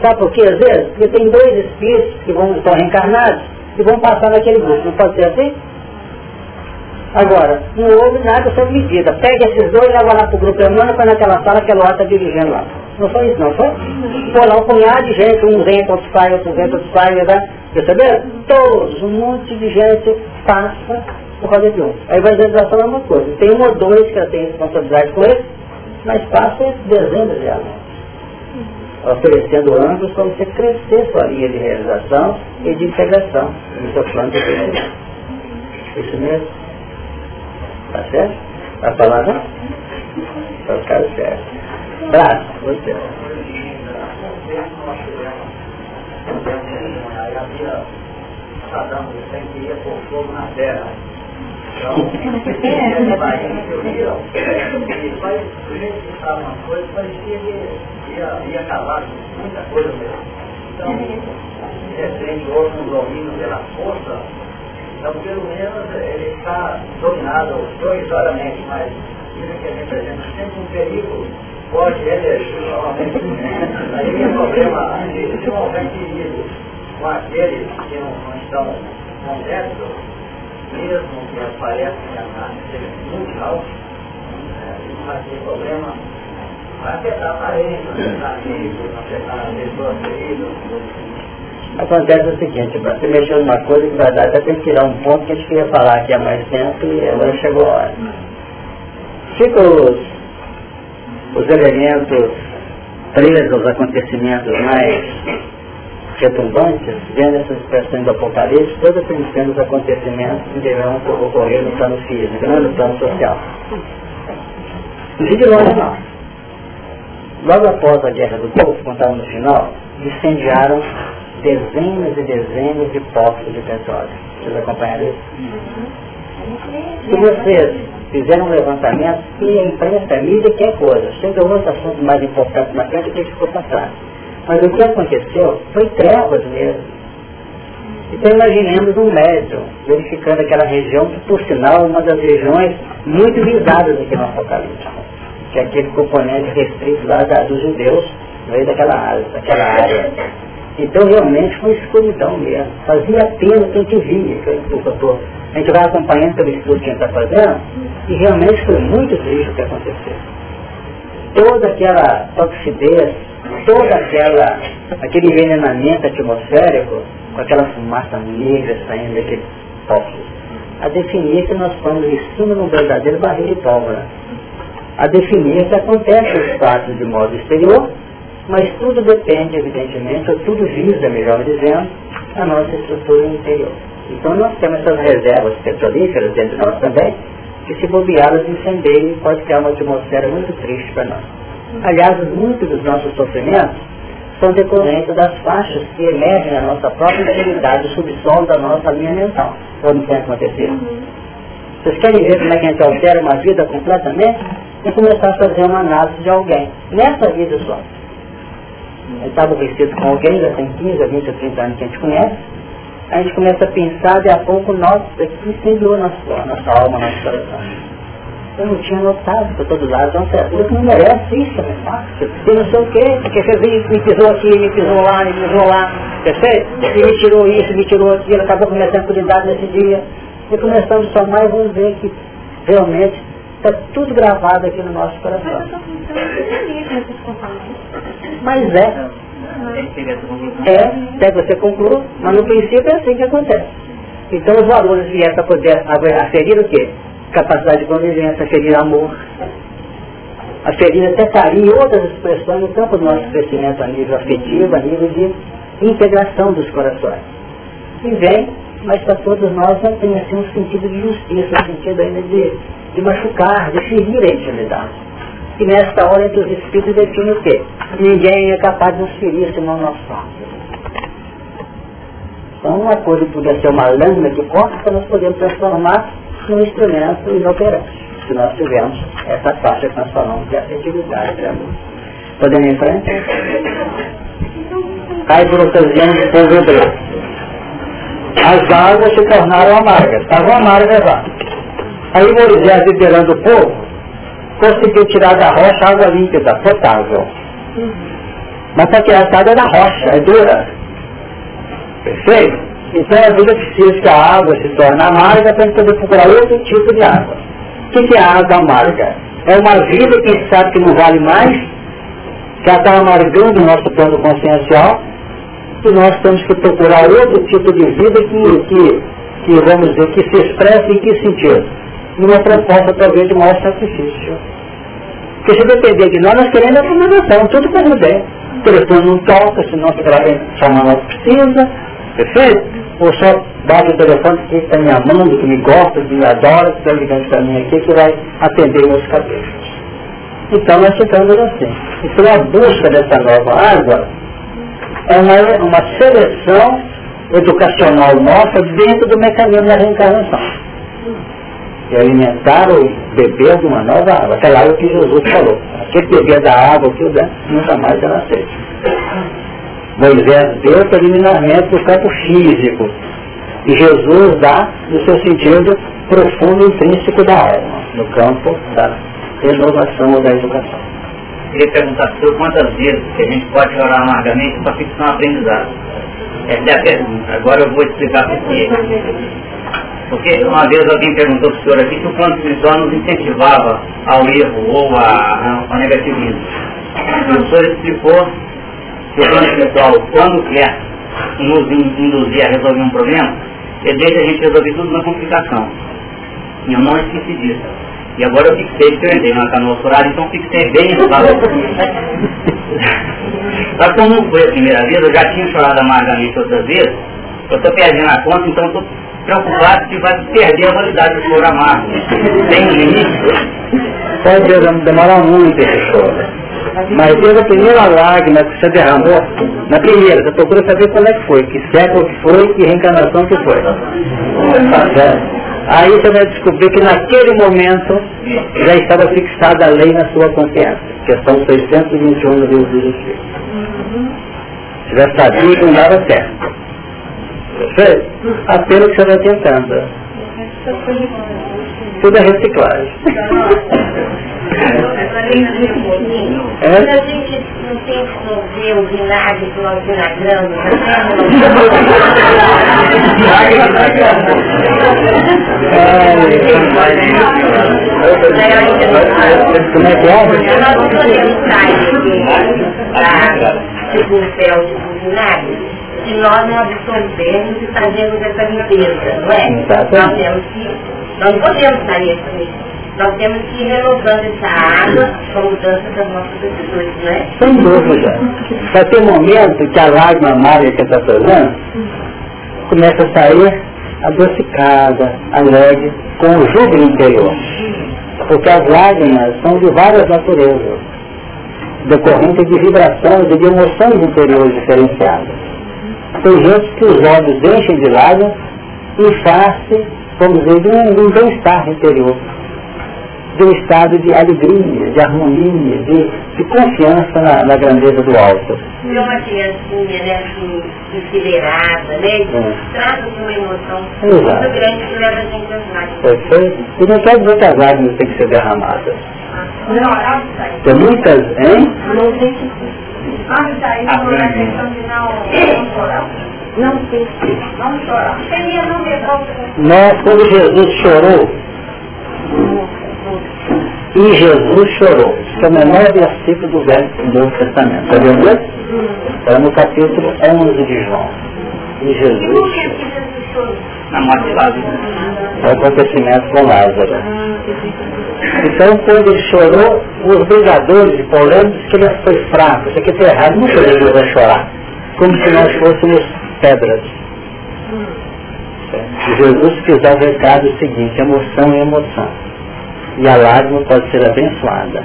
Sabe por quê? Às vezes, porque tem dois espíritos que vão, estão reencarnados e vão passar naquele grupo. Não pode ser assim? Agora, não houve nada sob medida. Pega esses dois e leva lá para o grupo humano, para naquela sala que a Ló está dirigindo lá. Não foi isso, não foi? Pô, lá um punhado de gente, um vem, outro sai, outro vem, outro sai, né? Perceberam? Todos, um monte de gente passa por causa de um. A evangelização é uma coisa. Tem um ou dois que têm responsabilidade com ele, mas passa dezenas de anos. Oferecendo ângulos para você crescer sua linha de realização e de integração no seu plano de crescimento. Isso mesmo? Tá certo? Tá falando? Então, cara certo. Braço, você. Saddam pôr fogo na terra. Então, em teoria, ele vai identificar uma coisa, parecia que ia, ia acabar com muita coisa mesmo. Então, de repente, houve um domínio pela força, então pelo menos ele está dominado provisoriamente, mas isso que representa sempre um perigo pode emergir novamente. Aí o problema, se não houver perigo com aqueles que não, não estão honestos, mesmo que apareça na seja mundial, é, não vai ter problema, vai afetar a afetar amigos, afetar pessoas queridas. Acontece o seguinte, você mexeu numa coisa que vai dar até tem que tirar um ponto que a gente queria falar aqui há mais tempo e agora chegou a hora. Ficam os, os elementos presos aos acontecimentos mais retumbantes, vendo essas expressões do Apocalipse, todas pensando os acontecimentos que deverão ocorrer no plano físico, não no plano social. De longe não. Logo após a Guerra do Golfo, quando estava no final, incendiaram dezenas e dezenas de poços de petróleo. Vocês acompanharam isso? Se vocês fizeram um levantamento, e a imprensa, a mídia, quer coisa. Chega outro assunto mais importante na frente que ficou para trás. Mas o que aconteceu foi trevas mesmo. Então imaginemos um médium verificando aquela região, que por sinal é uma das regiões muito visadas aqui no Apocalipse, que é aquele componente restrito lá dos judeus, veio daquela área, daquela área. Então realmente foi escuridão mesmo. Fazia pena quem te via, que eu, a gente vai acompanhando pelo estudo que a gente está fazendo, e realmente foi muito triste o que aconteceu. Toda aquela toxidez toda aquela, aquele envenenamento atmosférico, com aquela fumaça negra saindo daquele poço, a definir que nós estamos em cima de um verdadeiro barril de pólvora. A definir que acontece os fatos de modo exterior, mas tudo depende, evidentemente, ou tudo visa, melhor dizendo, a nossa estrutura interior. Então nós temos essas reservas petrolíferas dentro de nós também, que se bobeadas incendeiam pode criar uma atmosfera muito triste para nós. Aliás, muitos dos nossos sofrimentos são decorrentes das faixas que emergem na nossa própria integridade, o subsolo da nossa linha mental, quando tem acontecido. Vocês querem ver como é que a gente altera uma vida completamente? E começar a fazer uma análise de alguém, nessa vida só. Ele está aborrecido com alguém, já tem 15, 20, 30 anos que a gente conhece, a gente começa a pensar, de a pouco, nossa, que incendiou nossa, nossa alma, nosso coração eu não tinha notado para todo lado, então você não merece isso, né? Você não sei o quê, porque você veio, me pisou aqui, me pisou lá, me pisou lá, perfeito? E me tirou isso, me tirou aquilo, acabou com minha tranquilidade nesse dia. E começamos a somar e vamos ver que realmente está tudo gravado aqui no nosso coração. Mas é. É, até você conclua, mas no princípio é assim que acontece. Então os valores vieram para poder aferir o quê? capacidade de convivência, ferir amor, a ferir até carinho e outras expressões no campo do nosso crescimento a nível afetivo, a nível de integração dos corações. E vem, mas para todos nós não tem assim um sentido de justiça, um sentido ainda de, de machucar, de ferir a intimidade. E nesta hora entre os espíritos define o quê? Ninguém é capaz de nos ferir senão nós somos. Então uma coisa podia ser uma lâmina que corta, nós podemos transformar um instrumento inoperante, se nós tivermos essa faixa que nós falamos de afetividade de amor. Podemos? Aí por ocasião do povo hebreu. As águas se tornaram amargas, estavam amargas lá. Aí Moisés, liderando o povo, conseguiu tirar da rocha água límpida, potável. Mas para tirar essa água é da rocha, é dura. Perfeito? Então a vida precisa que a água se torne amarga para poder procurar outro tipo de água. O que é a água amarga? É uma vida que a gente sabe que não vale mais, que ela está amargando o nosso plano consciencial, e nós temos que procurar outro tipo de vida que, que, que vamos dizer, que se expressa em que sentido? Numa proposta talvez de maior sacrifício. Porque se depender de nós, nós queremos a comunicação, tudo como der. O telefone não toca, senão você vai chamar nós precisa, perfeito? ou só bate o telefone que está me amando, que me gosta, que me adora, que está ligando para mim aqui, que vai atender meus cabelos. Então nós ficamos assim. Então a busca dessa nova água é uma, uma seleção educacional nossa dentro do mecanismo da reencarnação. E alimentar ou beber de uma nova água. Aquela água que Jesus falou. Aquele beber da água que o der, nunca mais será sede. Moisés deu preliminarmente do campo físico. E Jesus dá no seu sentido profundo intrínseco da alma, no campo da renovação ou da educação. Queria perguntar o senhor quantas vezes que a gente pode chorar amargamente para fixar um aprendizado. Essa é a pergunta. Agora eu vou explicar por quê. Porque uma vez alguém perguntou para o senhor aqui se o plano espiritual nos incentivava ao erro ou a, ao negativismo. E o senhor explicou que o plano espiritual, quando quer nos induzir a resolver um problema, ele deixa a gente resolver tudo na complicação. E eu não esqueci disso. E agora eu fixei, porque eu entrei na canoa furada, então fixei bem no. Só que como foi a primeira vez, eu já tinha chorado amargamente outras vezes, eu estou perdendo a conta, então estou preocupado que vai perder a validade do choro amargo. Tem um limite? Pode demorar muito esse choro. Mas desde a primeira lágrima que você derramou, na primeira, você procura saber qual é que foi, que século que foi, que reencarnação que foi. Tá Aí você vai descobrir que naquele momento já estava fixada a lei na sua consciência. Questão 621 do livro dos Espíritos. Você já sabia que não dava certo. Perfeito? Apenas que você vai tentando. Tudo é reciclagem. É? Quando a gente não tem que resolver o vinagre que nós vinagramos, Como é que é? Nós não podemos sair para tipo um fel de vinagre se nós não absorvermos e fazermos essa limpeza, não é? Nós temos que, nós não podemos sair assim nós temos que ir renovando essa água com a mudança das nossas atitudes, não é? Sem dúvida. Vai ter um momento que a lágrima amarga que está fazendo começa a sair adocicada, alegre, com o júbilo interior. Porque as lágrimas são de várias naturezas, decorrentes de vibrações e de emoções interiores diferenciadas. Tem gente que os olhos enchem de lágrimas e faz-se, vamos dizer, de um, de um bem-estar interior de um estado de alegria, de harmonia, de, de confiança na, na, grandeza do alto. É uma criancinha, né, assim, enfileirada, né? É. De uma emoção Exato. muito grande que leva a gente às lágrimas. Perfeito. E não quer dizer que as lágrimas têm que ser derramadas. Não, não Tem muitas, hein? Não tem que Ah, não é questão de não chorar. Não tem. Não chorar. Nós, quando Jesus chorou, e Jesus chorou. Isso é o menor versículo do Velho do Novo Testamento. Está vendo isso? Está no capítulo 11 de João. E Jesus chorou. É o acontecimento com Lázaro. Então, quando ele chorou, os brigadores de Paulano que ele foi fraco. Isso aqui está errado. Não Jesus vai chorar. Como se nós fôssemos pedras. Jesus quis dar o recado seguinte, emoção e emoção e a lágrima pode ser abençoada.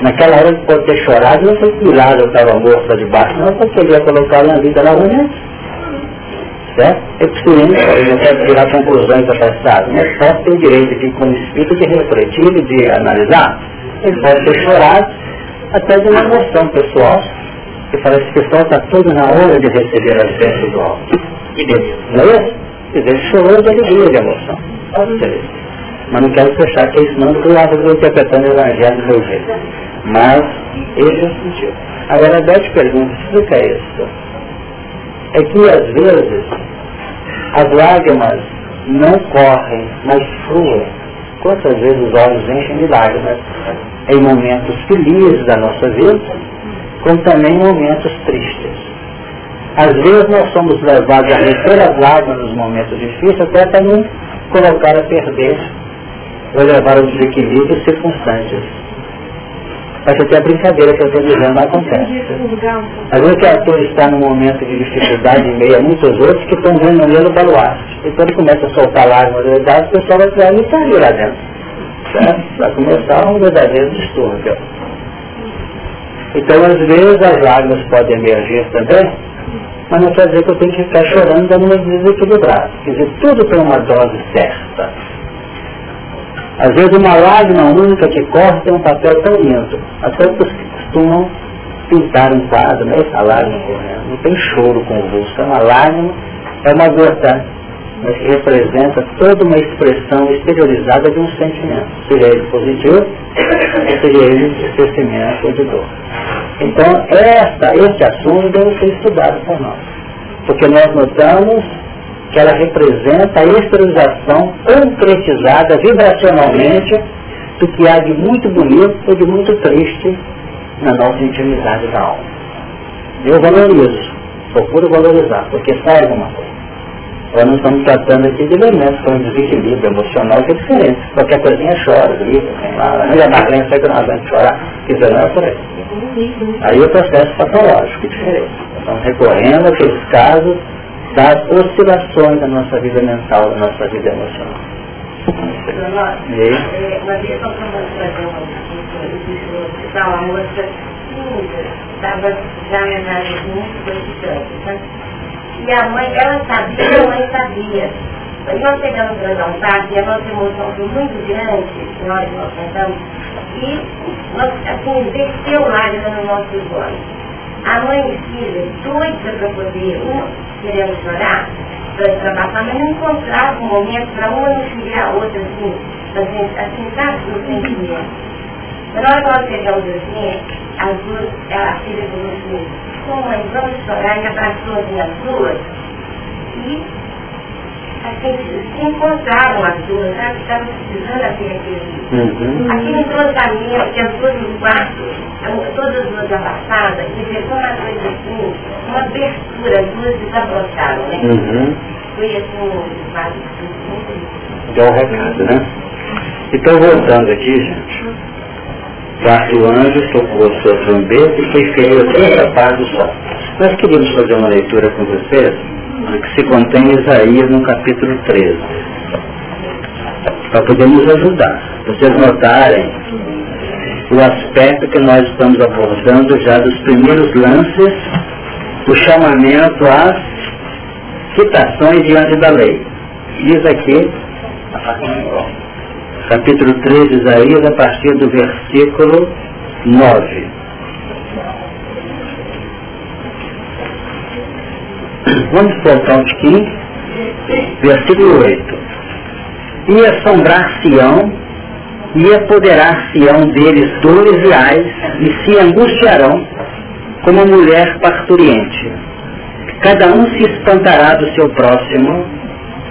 Naquela hora ele pode ter chorado, não foi que Lázaro estava morto debaixo, não, porque ele ia colocar na vida novamente. Certo? Possível, eu não quero tirar conclusões passadas, mas pode ter o direito de, como espírito, de refletir e de analisar. Ele pode ter chorado até de uma emoção pessoal, que parece que o está todo na hora de receber as bênçãos do alto. Que beleza. Não é? Quer dizer, chorou de alegria, de emoção. Ser. Mas não quero fechar que isso não, porque eu estou interpretando o Evangelho do meu jeito. Mas esse é o. Agora, eu te pergunto, explica isso. É que às vezes as lágrimas não correm, mas fluem. Quantas vezes os olhos enchem de lágrimas em momentos felizes da nossa vida, como também em momentos tristes. Às vezes nós somos levados a reter as lágrimas nos momentos difíceis, até também colocar a perder vai levar ao desequilíbrio circunstâncias. Aqui é a brincadeira que eu estou dizendo acontece. Às vezes a ator está num momento de dificuldade em meio a muitos outros que estão vendo nele o baluarte. E quando começa a soltar lágrimas verdade, o pessoal vai precisar me sair lá dentro. Certo? Vai começar um verdadeiro distúrbio. Então, às vezes, as lágrimas podem emergir também, mas não quer dizer que eu tenho que ficar chorando dando uma desequilibrada. Quer dizer, tudo tem uma dose certa. Às vezes uma lágrima única que corre tem um papel tão lindo. As pessoas costumam pintar um quadro, né? essa lágrima correndo. Não tem choro com o rosto, é uma lágrima, é uma gota, mas que representa toda uma expressão exteriorizada de um sentimento, seja ele positivo, seja ele de esquecimento ou de dor. Então, esta, este assunto deve ser estudado por nós, porque nós notamos que ela representa a exteriorização concretizada vibracionalmente do que há de muito bonito ou de muito triste na nossa intimidade da alma. Eu valorizo, procuro valorizar, porque sai alguma coisa. Nós não estamos tratando aqui de elementos como desequilíbrio emocional, que é diferente. Qualquer coisinha chora, grita. Mas a Marlene sai que não aguenta chorar, que não é por aí. Aí o processo patológico é diferente. Estamos recorrendo àqueles casos das oscilações da nossa vida mental, da nossa vida emocional. E? Uma vez nós fomos fazer uma hospital, a moça estava já análise muito solicitante. E a mãe, ela sabia, a mãe sabia. Nós chegamos para parque, e a nossa emoção foi muito grande, na que nós sentamos, e nós, assim, desceu lágrima no nosso olhos. A mãe e filha, doida para poder, uma querendo chorar, para trabalhar, mas não encontrava um momento para uma não xingar a outra, assim, assim, assim, sabe, no sentimento. Na hora que nós chegamos assim, as duas, a filha falou assim, pô mãe, vamos chorar, e abraçou assim as duas, e se encontraram as duas, sabe? Estavam precisando assim, aquele, uhum. aquele entrosamento, que as duas no quarto, todas as duas abraçadas, e ficou uma coisa assim, uma abertura, as duas desabrocharam, né? Uhum. Foi assim, um quase muito Dá o recado, né? Então voltando aqui, gente. Quarto anjo tocou sua trombeta e foi ferido toda a paz do sol. Nós queríamos fazer uma leitura com vocês que se contém em Isaías no capítulo 13. Para poder nos ajudar. Vocês notarem o aspecto que nós estamos abordando já dos primeiros lances, o chamamento às citações diante da lei. Diz aqui, capítulo 13 de Isaías, a partir do versículo 9. Vamos voltar um tiquinho. Versículo 8. E assombrar-se-ão, e apoderar-se-ão deles dores reais, e se angustiarão como mulher parturiente. Cada um se espantará do seu próximo,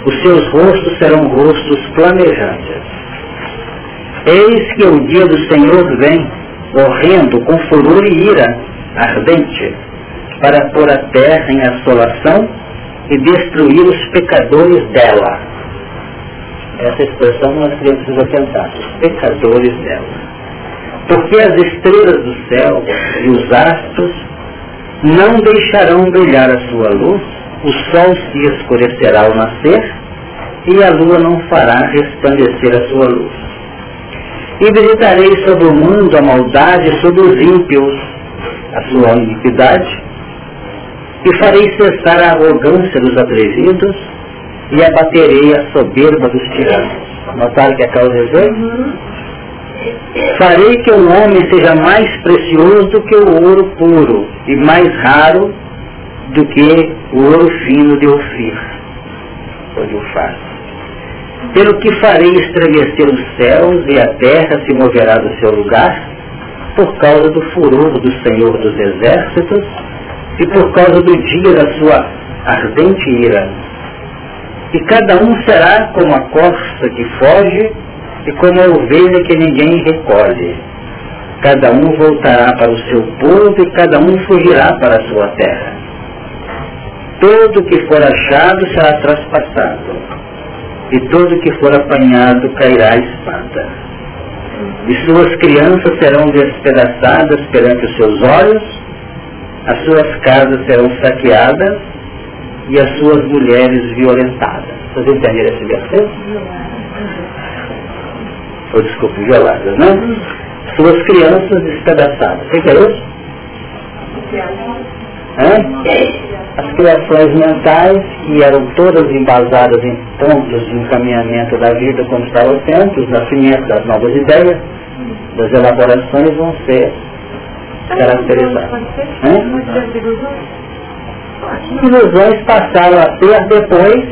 os seus rostos serão rostos planejantes. Eis que o dia do Senhor vem, horrendo, com furor e ira ardente para pôr a terra em assolação e destruir os pecadores dela. Essa expressão nós queremos atentar, os pecadores dela. Porque as estrelas do céu e os astros não deixarão brilhar a sua luz, o sol se escurecerá ao nascer e a lua não fará resplandecer a sua luz. E visitarei sobre o mundo a maldade sobre os ímpios, a sua iniquidade, e farei cessar a arrogância dos atrevidos e abaterei a soberba dos tiranos. Notaram que a causa é? Farei que o homem seja mais precioso do que o ouro puro e mais raro do que o ouro fino de Ofir, ou de Ufar. Pelo que farei estremecer os céus e a terra se moverá do seu lugar, por causa do furor do Senhor dos Exércitos e por causa do dia da sua ardente ira. E cada um será como a corça que foge e como a ovelha que ninguém recolhe. Cada um voltará para o seu povo e cada um fugirá para a sua terra. Todo que for achado será traspassado, e todo que for apanhado cairá a espada. E suas crianças serão despedaçadas perante os seus olhos, as suas casas serão saqueadas e as suas mulheres violentadas. Vocês entenderam esse versículo? Ou desculpa, violadas, né? Suas crianças despedaçadas. O que, é isso? Hã? as criações mentais, que eram todas embasadas em pontos de encaminhamento da vida como estava sendo, os nascimentos das novas ideias, das elaborações vão ser caracterizadas. Ilusões passaram a ter depois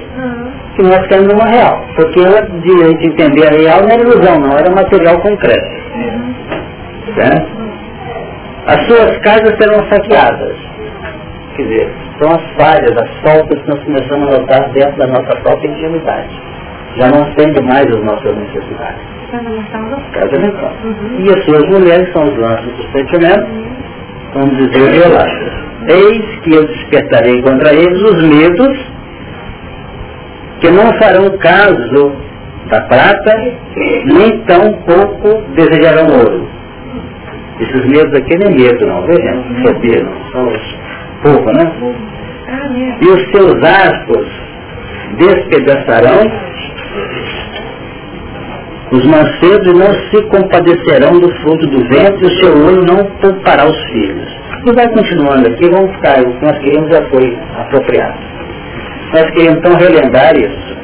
que nós caímos numa real. Porque antes de a gente entender a real não era ilusão, não, era material concreto. Certo? As suas casas serão saqueadas. Quer dizer, são as falhas, as faltas que nós começamos a notar dentro da nossa própria intimidade. Já não atende mais as nossas necessidades. Casa mental. Uhum. E as suas mulheres são os lances dos sentimentos, vamos dizer, violadas. Eis que eu despertarei contra eles os medos que não farão caso da prata, nem tão pouco desejarão ouro. Esses medos aqui nem medo não, vejam, fobia não, são os povo, né? E os seus arcos despedaçarão os mancebos não se compadecerão do fruto do vento e o seu olho não poupará os filhos. E vai continuando aqui, vamos ficar, o que nós queríamos já foi apropriado. Nós queríamos então relembrar isso.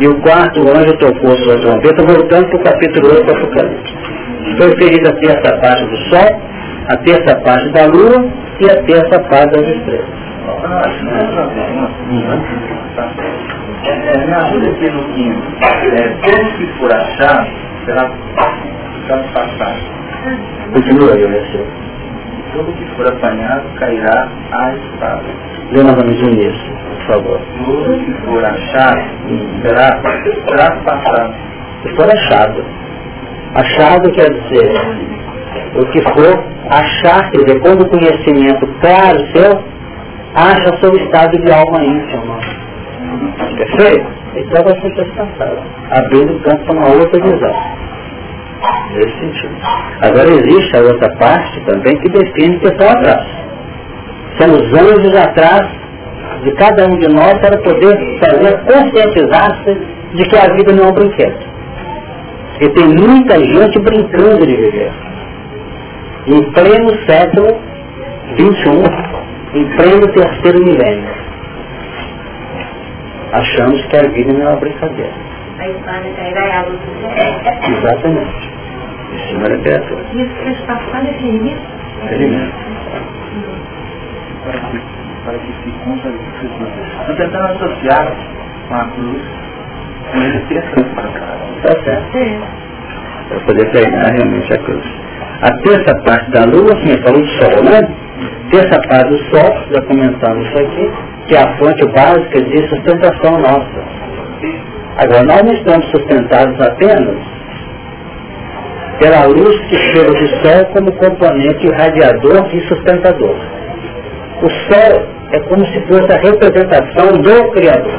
E o quarto anjo tocou sua trombeta, voltando para o capítulo 8 do Apocalipse. Foi feliz a terça parte do sol, a terça parte da lua e a terça parte das estrelas. É, me ajuda no quinto. É, todo que for achado será passado. Continua aí, Alessio. Todo que for apanhado cairá à espada. Lê novamente o início, por favor. Todo que for achado será, será passado. Se for achado. Achado quer dizer o que for achar, quer dizer, quando o conhecimento claro seu, acha seu estado de alma íntima. Perfeito? Então vai ser descansado, abrindo campo para uma outra visão. Nesse sentido. Agora existe a outra parte também que define que estão atrás. São os anjos atrás de cada um de nós para poder fazer conscientizar-se de que a vida não é um brinquedo. E tem muita gente brincando de viver em pleno século XXI, em pleno terceiro milênio. Achamos que a vida não é uma brincadeira. A espada cairá e a luz do Exatamente. Isso não é literatura. E isso que está falando é ferimento? Ferimento. Para que se cumpra Estou tentando associar com a cruz, com ele ter essa Está certo. Para poder treinar realmente a cruz. A terça parte da lua, assim, é falou do sol, né? Terça parte do sol, já comentamos isso aqui, que é a fonte básica de sustentação nossa. Agora, nós não estamos sustentados apenas pela luz que chega do sol como componente radiador e sustentador. O sol é como se fosse a representação do Criador.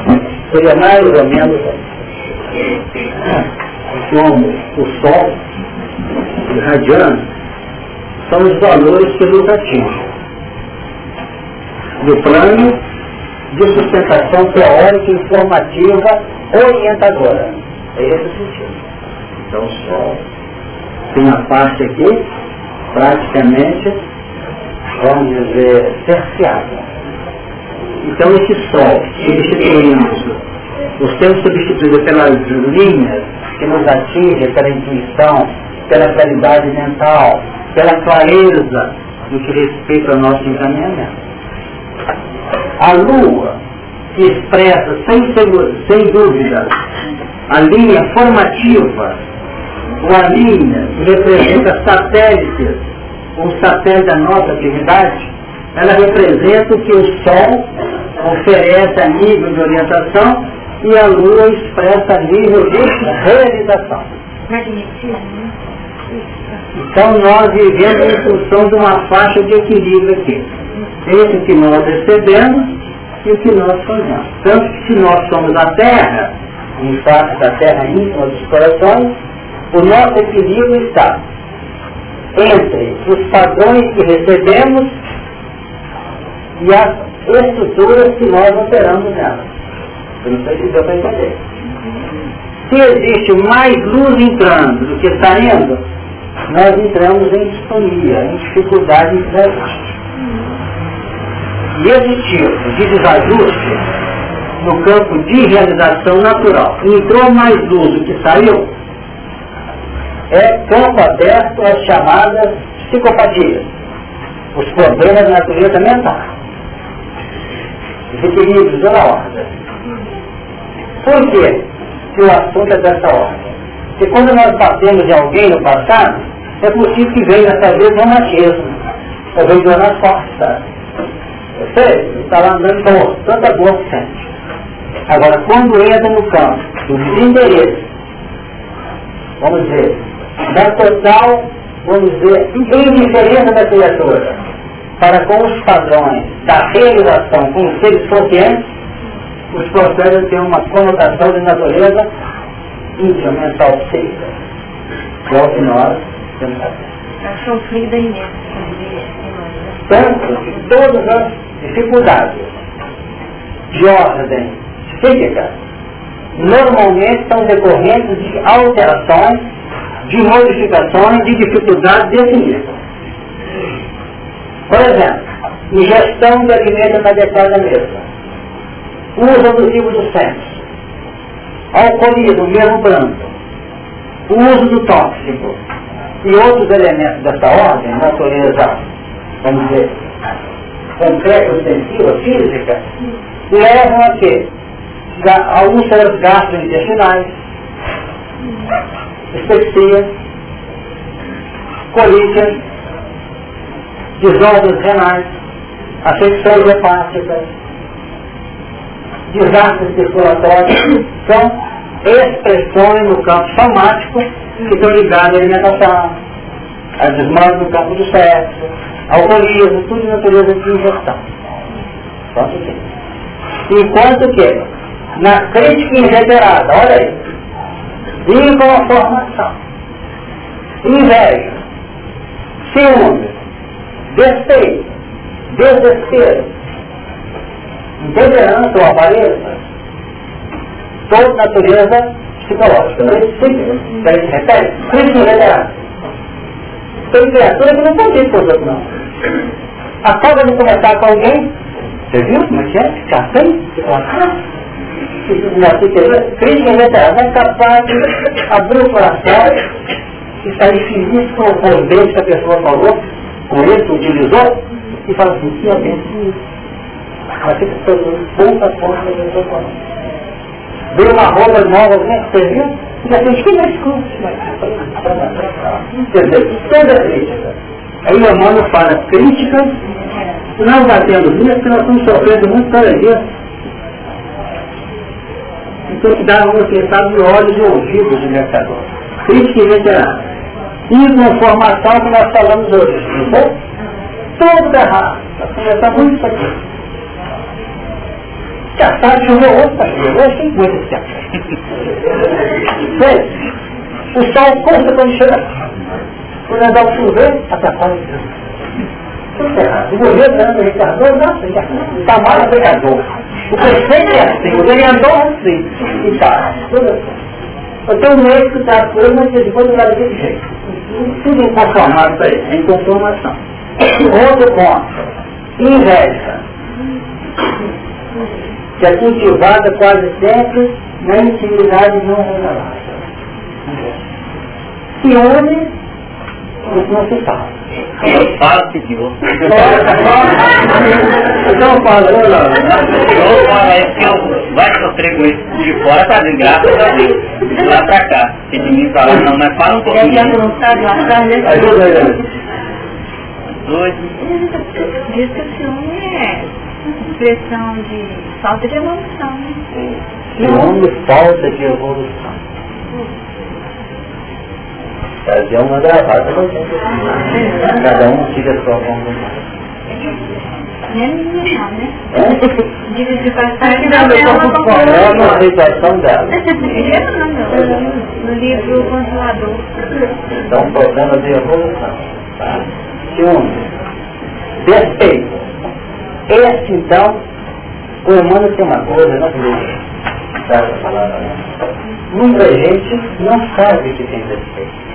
Seria mais ou menos como o sol irradiando são os valores que nos atingem. No plano de sustentação teórica, informativa, orientadora. É esse o sentido. Então, só tem a parte aqui, praticamente, vamos dizer, cerceada. Então, esse sol, substituindo, o ser substituído pelas linhas que nos atingem pela intuição, pela claridade mental, pela clareza no que respeita ao nosso encaminhamento. A lua, que expressa sem, sem dúvida a linha formativa, ou a linha que representa satélites, um satélite da nossa atividade, ela representa o que o Sol oferece a nível de orientação e a Lua expressa a nível de realização. Então nós vivemos em função de uma faixa de equilíbrio aqui. Entre o que nós recebemos e o que nós fazemos. Tanto que se nós somos a terra, em face da terra íntima dos corações, o nosso equilíbrio está entre os padrões que recebemos e as estruturas que nós operamos nela. Eu não sei se deu para entender. Se existe mais luz entrando do que saindo, nós entramos em distonia, em dificuldade em. Desse tipo de desajuste no campo de realização natural entrou mais luz do que saiu, é campo aberto às chamadas psicopatias, os problemas da natureza mental, desequilíbrios da ordem. Por quê que o assunto é dessa ordem? Porque quando nós batemos em alguém no passado, é possível que venha dessa vez um machismo, ou venha nas costas. Você está lá andando com tanta boa sente. Agora, quando entra no campo do desinteresse, vamos dizer, da total, vamos dizer, indiferença da criatura para com os padrões da realização com os seres conscientes, os processos têm uma conotação de natureza íntima, mental, psíquica. Que é que nós temos a sofrida imensa. Tanto que todas as dificuldades de ordem psíquica normalmente são decorrentes de alterações, de modificações, de dificuldades nível. Por exemplo, ingestão de alimentos inadequada mesmo, uso abusivo do sexo, alcoolismo, mesmo branco, uso do tóxico e outros elementos dessa ordem, natureza, vamos dizer, concreta, ostensiva, física, levam a quê? A úlceras gastrointestinais, espexia, colite, desordens renais, afecções hepáticas, desastres circulatórios, são expressões no campo somático que estão ligadas à alimentação, a desmandos no campo do sexo, alcoolismo, tudo de natureza de ingestão. Enquanto que, enquanto que na crítica inveterada, olha aí, viva a formação, inveja, ciúme, despeito, desespero, intolerância ou aparência, toda natureza psicológica. Não é repete, crítica inveterada. Tem criatura que não convive com os outros, não. Acaba de começar com alguém, você viu como é que é? Ficar sem, crítica inveterada é capaz de abrir o coração e sair feliz com o contente que a pessoa falou, com ele, utilizou, e fala assim, que abençoe. Mas fica todo pouca força que a pessoa falou veio uma roupa nova, né? Você viu? Gente, quem é escuro? Entendeu? Toda crítica. Aí o Emmanuel fala, críticas, não batendo nisso, porque nós estamos sofrendo muito cada dia. Então que dá uma pensada de olhos e ouvidos do mercador. Crítica veterano. E conformação que nós falamos hoje, foi? Tudo errado. Nós conversamos muito isso aqui. Caçado chamou outro parceiro. Eu achei muito esse cara. O sol conta quando chega. Quando andar o chover, atrapalha. Tudo errado. O governo anda recador, nossa, está mal a pecador. O prefeito é assim, o vereador é assim. E tá. Eu tenho um médico que está aí, mas depois do lado desse jeito. Tudo inconformado para ele, é inconformação. Outro ponto. Inveja que é cultivada quase sempre na intimidade não revelada. Se une o não se fala. Fala que Deus. Então fala, não, não. Eu falo é que eu vai sofrer com isso de fora pra dentro, graças a Deus. De lá pra cá. Se de mim falar não, mas fala um pouquinho. Lá atrás, né? Ajuda aí, Doido. Diz que o ciúme é expressão de falta de evolução. Né? Ciúme, falta de evolução. Fazer uma gravata com Cada um siga a sua vontade. Menos não, né? É? Diga de passagem, Não, não é uma situação dela. No livro Consolador. Então, problema de evolução. Tá? Ciúme. Despeito. Esse, então, o humano tem uma coisa, não sei essa palavra, né? Muita gente não sabe que tem despeito.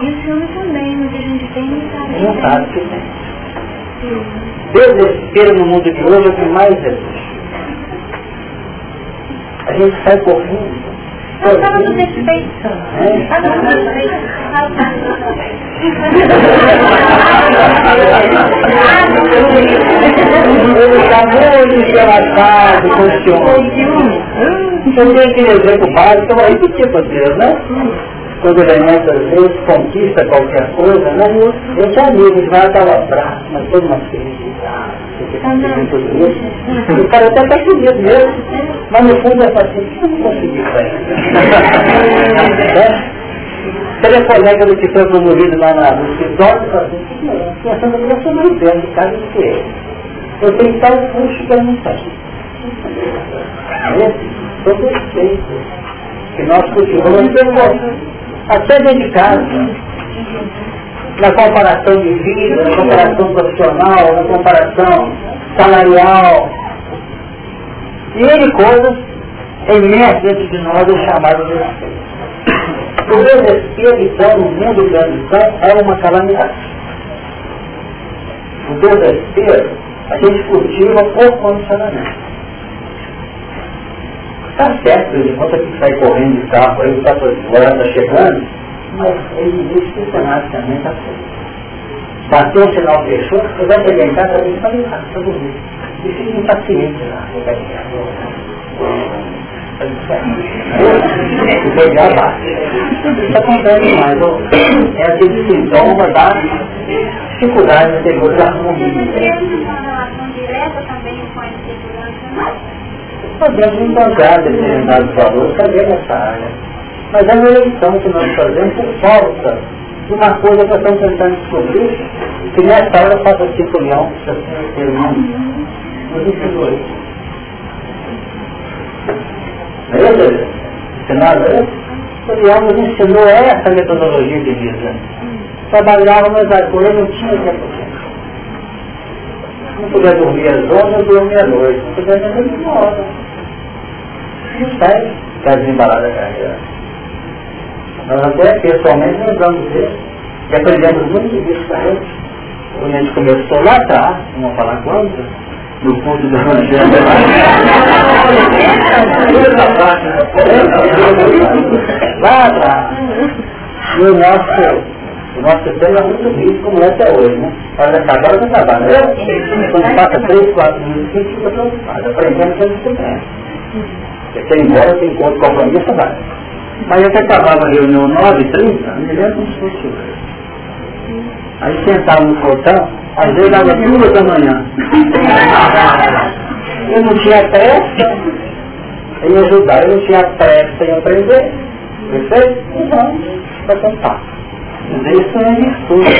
E o ciúme também, muita gente tem não sabe. Não sabe que tem. Desespero no mundo de hoje é o que mais existe. A gente sai correndo. Estava. Ele está muito relaxado com o senhor. Você tem aquele exemplo básico, aí do tipo Deus, né? Quando ele nessas vezes conquista qualquer coisa, né? Eu tinha amigos lá, estava bravo, mas todo uma felicidade, porque isso. O cara até está feliz mesmo, mas no fundo é assim, que eu não consegui fazer. Telefonega do que foi promovido lá na, no escritório, fala assim, pensando que eu sou mais velho de casa do que ele. Eu tenho tal curso que eu não tenho. Todo respeito. Que nós cultivamos depois. Até dentro de casa. Na comparação de vida, na comparação profissional, na comparação salarial. E ele coisas emergem dentro de nós o chamado respeito. O desespero, então, no mundo da ambição, é uma calamidade. O desespero, a gente cultiva por condicionamento. Está certo, ele conta que sai correndo de carro, aí está está chegando, mas ele diz também está feito. Bateu o sinal, fechou, você vai pegar em casa, ele está ligado, está dormindo. E fica impaciente lá, o pegar bate. Isso acontece demais. É aquele sintoma da dificuldade anterior da harmonia. Podemos encontrar determinados valores também nessa área. Mas é uma eleição que nós fazemos por falta de uma coisa que estamos tentando descobrir, que nessa hora tipo leão, para ser humano. Nos ensinou isso. Beleza? Ensinado O leão nos ensinou essa metodologia de vida. Trabalhávamos com ele, não tinha tempo Não podia dormir às 11, eu dormia à noite. Não podia dormir uma hora. Não sai para desembalar da carreira. Nós até pessoalmente lembramos dele e aprendemos muito disso para ele. Quando a gente começou lá atrás, não vou falar quanto, no ponto do Evangelho. Lá atrás. E o nosso, o nosso sistema é muito rico como é até hoje, né? Para acabar, vai acabar, né? Quando passa três, quatro minutos, a gente fica preocupado, aprendendo que a gente tem. Você ir embora, tem encontro compromisso, vai. Mas até acabava a reunião 9h30, me lembro como se fosse hoje. Aí sentava no portão, às vezes dava duas da manhã. Eu não tinha pressa em ajudar, eu não tinha pressa em aprender. Perfeito? Então, para tentar. Mas isso é virtude.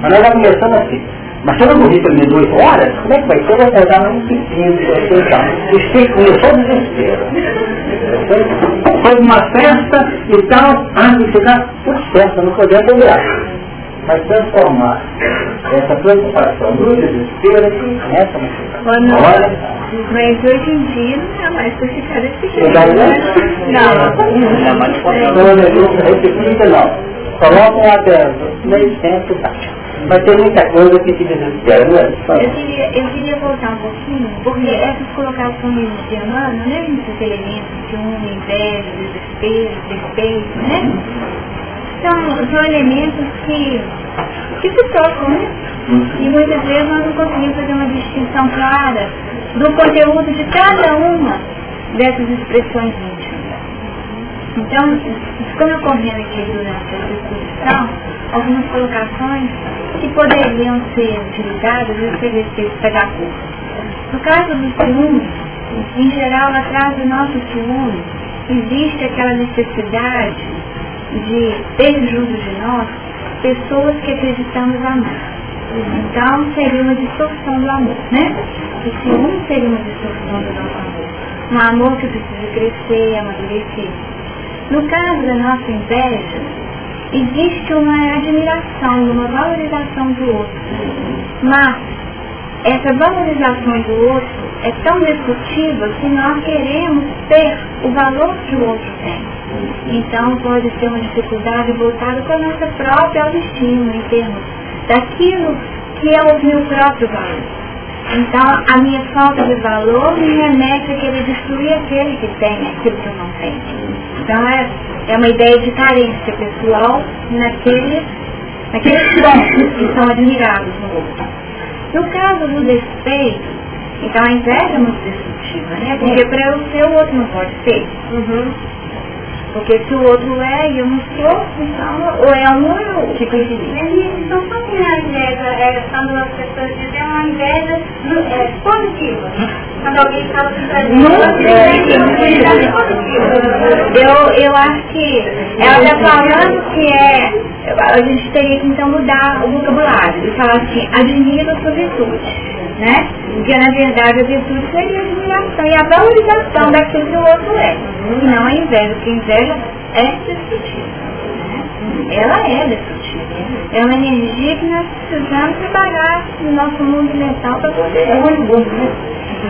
Mas nós já começamos assim. Mas se eu não dormir pelo menos 8 horas, como é que vai ser? Eu vou acordar um pepino de você e tal. Começou o desespero. Foi uma festa e tal, antes de ficar tudo certo, não podia pegar mas transformar essa preocupação no desespero nessa motivação. Olha, mas hoje em dia não é mais para ficar desse jeito. Não, não. Não, repita não. Coloca um aberto, meio tempo tá. Mas tem muita coisa que te desespera, não é? Eu queria, eu queria voltar um pouquinho, porque essas colocações de Emmanuel, né, esses elementos de um inveja, desespero, respeito, né? são, são elementos que, que se tocam, né? E muitas vezes nós não conseguimos fazer uma distinção clara do conteúdo de cada uma dessas expressões íntimas. Então, ficou me ocorrendo aqui durante essa discussão algumas colocações que poderiam ser utilizadas nesse exercício pedagógico. No caso do ciúme, em geral, atrás do nosso ciúme, existe aquela necessidade de ter junto de nós pessoas que acreditamos amar. Então seria uma distorção do amor, né? E se um seria uma distorção do nosso amor. Um amor que precisa crescer, amadurecer. No caso da nossa inveja, existe uma admiração, uma valorização do outro. Mas essa valorização do outro é tão discutível que nós queremos ter o valor que o outro tem. Então pode ter uma dificuldade voltada com a nossa própria autoestima, em termos daquilo que é o meu próprio valor. Então, a minha falta de valor me remete a querer destruir aquele que tem aquilo que eu não tenho. Então, é, é uma ideia de carência pessoal naquele, naqueles pontos que são admirados no outro. No caso do despeito, então a inveja é muito destrutiva, né? Porque para eu ser, o outro não pode ser. Uhum. Porque se o outro é e eu não sou, então, ou é um ou é outro. Fica equilíbrio. Então, só que a inveja, é, quando as pessoas dizem, é uma inveja é, positiva. Quando alguém fala assim pra gente, é eu, eu acho que ela está falando que é, a gente teria que então mudar o vocabulário e falar assim, admira a sua virtude né? Porque na verdade a virtude seria a admiração e a valorização daquilo que o outro é. E não a inveja, porque a inveja é destrutiva. Né? Ela é destrutiva. É uma energia que nós precisamos trabalhar no nosso mundo mental para poder. É muito bom, né?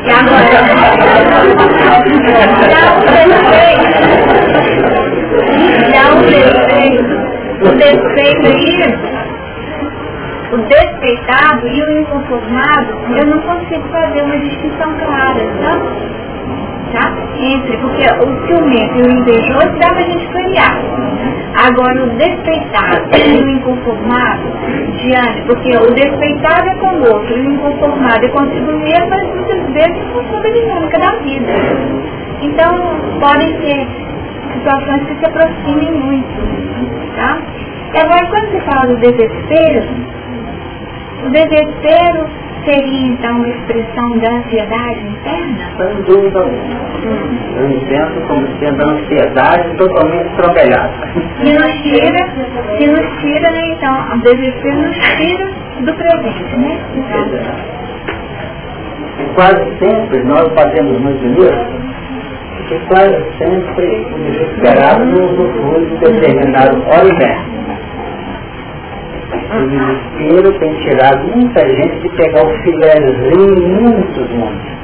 E agora, já o defeito, já o defeito, o defeito aí o despeitado e o inconformado, eu não consigo fazer uma distinção clara, tá? tá? Entre, porque o ciumento e o invejoso dá pra gente clarear. Agora, o despeitado e o inconformado, diante, porque o despeitado é com o outro e o inconformado é consigo mesmo, mas muitas vezes não são da dinâmica da vida. Então, podem ser situações que se aproximem muito, tá? E agora, quando se fala do desespero, o desespero seria então uma expressão da ansiedade interna? Sem dúvida alguma. Hum. Eu entendo como sendo a ansiedade totalmente atropelada. Que nos tira, que nos tira, né, então, o desespero nos tira do presente, né? Então, e quase sempre nós fazemos muito isso, porque quase sempre o desesperado nos usufrui de determinado hora o desespero tem tirado muita gente de pegar o filézinho em muitos mundos.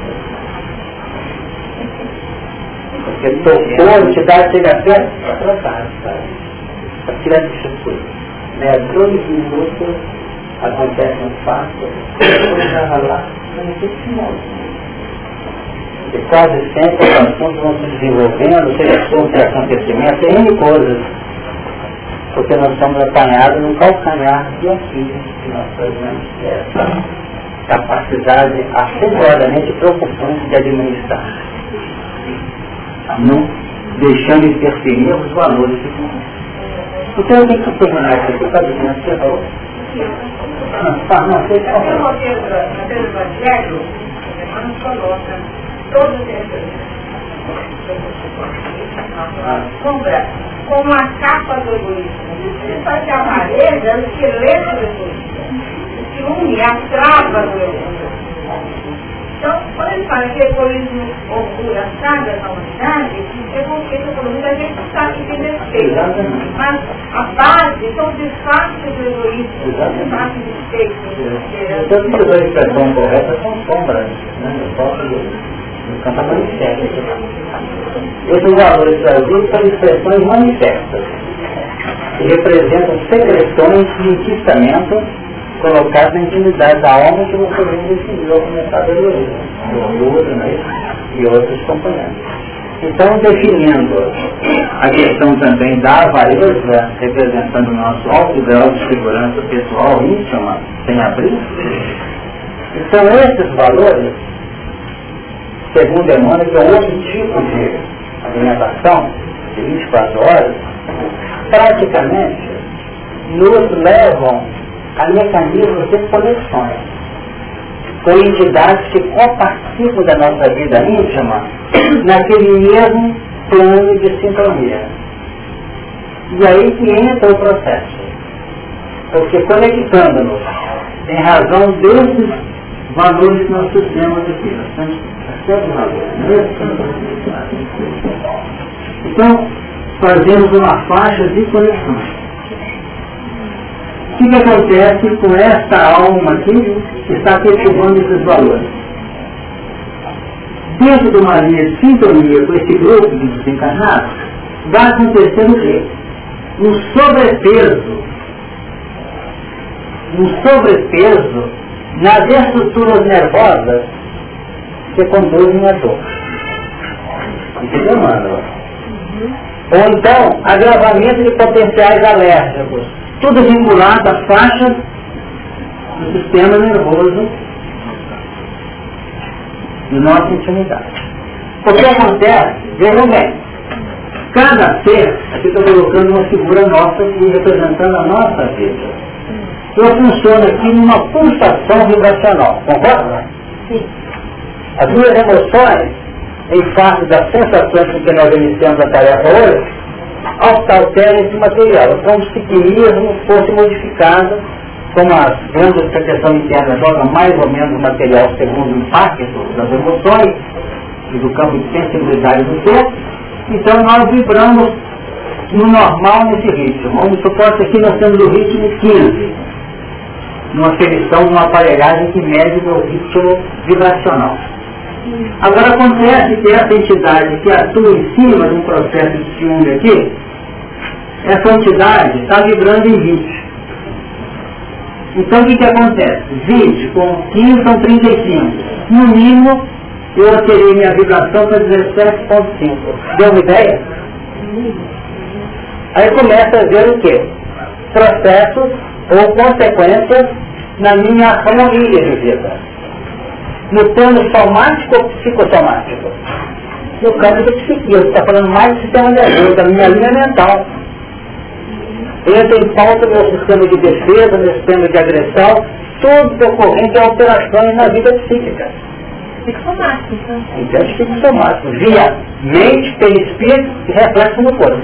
Porque tocou, te dá, chega até trás, sabe? Tirar de circuito. Né? Dois minutos acontece um fato, depois já lá, não tem E quase sempre os assuntos vão se desenvolvendo, seja assunto, acontecimento, tem coisas porque nós estamos apanhados no calcanhar do aqui que nós fazemos essa capacidade asseguramente preocupante de administrar, não deixando interferir os valores que são. Então eu tenho que terminar aqui, você está dizendo que errou. Ah, não, você está falando. No Evangelho, Emmanuel coloca todos esses sombra como a capa do egoísmo. Você faz a amarela é o esqueleto do egoísmo. O ciúme é a trava do egoísmo. Então, quando ele fala que egoísmo orgulho a saga da humanidade, é porque o egoísmo a gente sabe que defeito. Mas a base são os desfachos do egoísmo, os desfachos de defeitos. Então, a expressão correta são sombras, né? Eu posso no campo manifesto. Esses valores trazidos são expressões manifestas, que representam secreções de enquistamento colocadas na intimidade da alma que você vem decidiu começar a orgulho né? e outros componentes. Então, definindo a questão também da avareza, representando o nosso alto grau de segurança pessoal íntima, sem abrir, são esses valores segundo Emmanuel, que é outro tipo de alimentação, de 24 horas, praticamente nos levam a mecanismos de conexões com entidades que compartilham da nossa vida íntima naquele mesmo plano de sintonia. E aí que entra o processo. Porque conectando-nos em razão desses valores que nós temos aqui, nós temos então, fazemos uma faixa de conexão. O que, que acontece com esta alma aqui que está perturbando esses valores? Dentro de uma linha de sintonia com esse grupo de desencarnados, vai acontecer o quê? Um sobrepeso. Um sobrepeso nas estruturas nervosas que conduzem a dor. Entendeu, mano? Ou então, agravamento de potenciais alérgicos. Tudo vinculado à faixa do sistema nervoso de nossa intimidade. O que acontece, vejam bem, cada ser, aqui estou colocando uma figura nossa aqui representando a nossa vida. Eu funciono aqui numa pulsação vibracional, concorda? Sim. As minhas emoções, em face das sensações com que nós iniciamos a tarefa hoje, alteram esse material. É como se o mesmo fosse modificado, como as grandes de proteção interna jogam mais ou menos o material segundo o impacto das emoções e do campo de sensibilidade do corpo, então nós vibramos no normal nesse ritmo. Vamos supor que aqui nós temos o ritmo 15, numa aferição de uma aparelhagem que mede o ritmo vibracional. Agora acontece que essa entidade que atua em cima de um processo de ciúme aqui, essa entidade está vibrando em 20. Então o que, que acontece? 20 com 15 são 35. No mínimo, eu alterei minha vibração para 17.5. Deu uma ideia? Aí começa a ver o quê? Processos ou consequências na minha harmonia de vida. No plano somático ou psicossomático? No campo do psiquismo, está falando mais do sistema nervoso, da minha linha mental. Entra em pauta meu sistema de defesa, meu sistema de agressão, tudo decorrente a alterações na vida psíquica. Psicossomático, então. Então, psicossomático, via mente, perispírito e reflexo no corpo.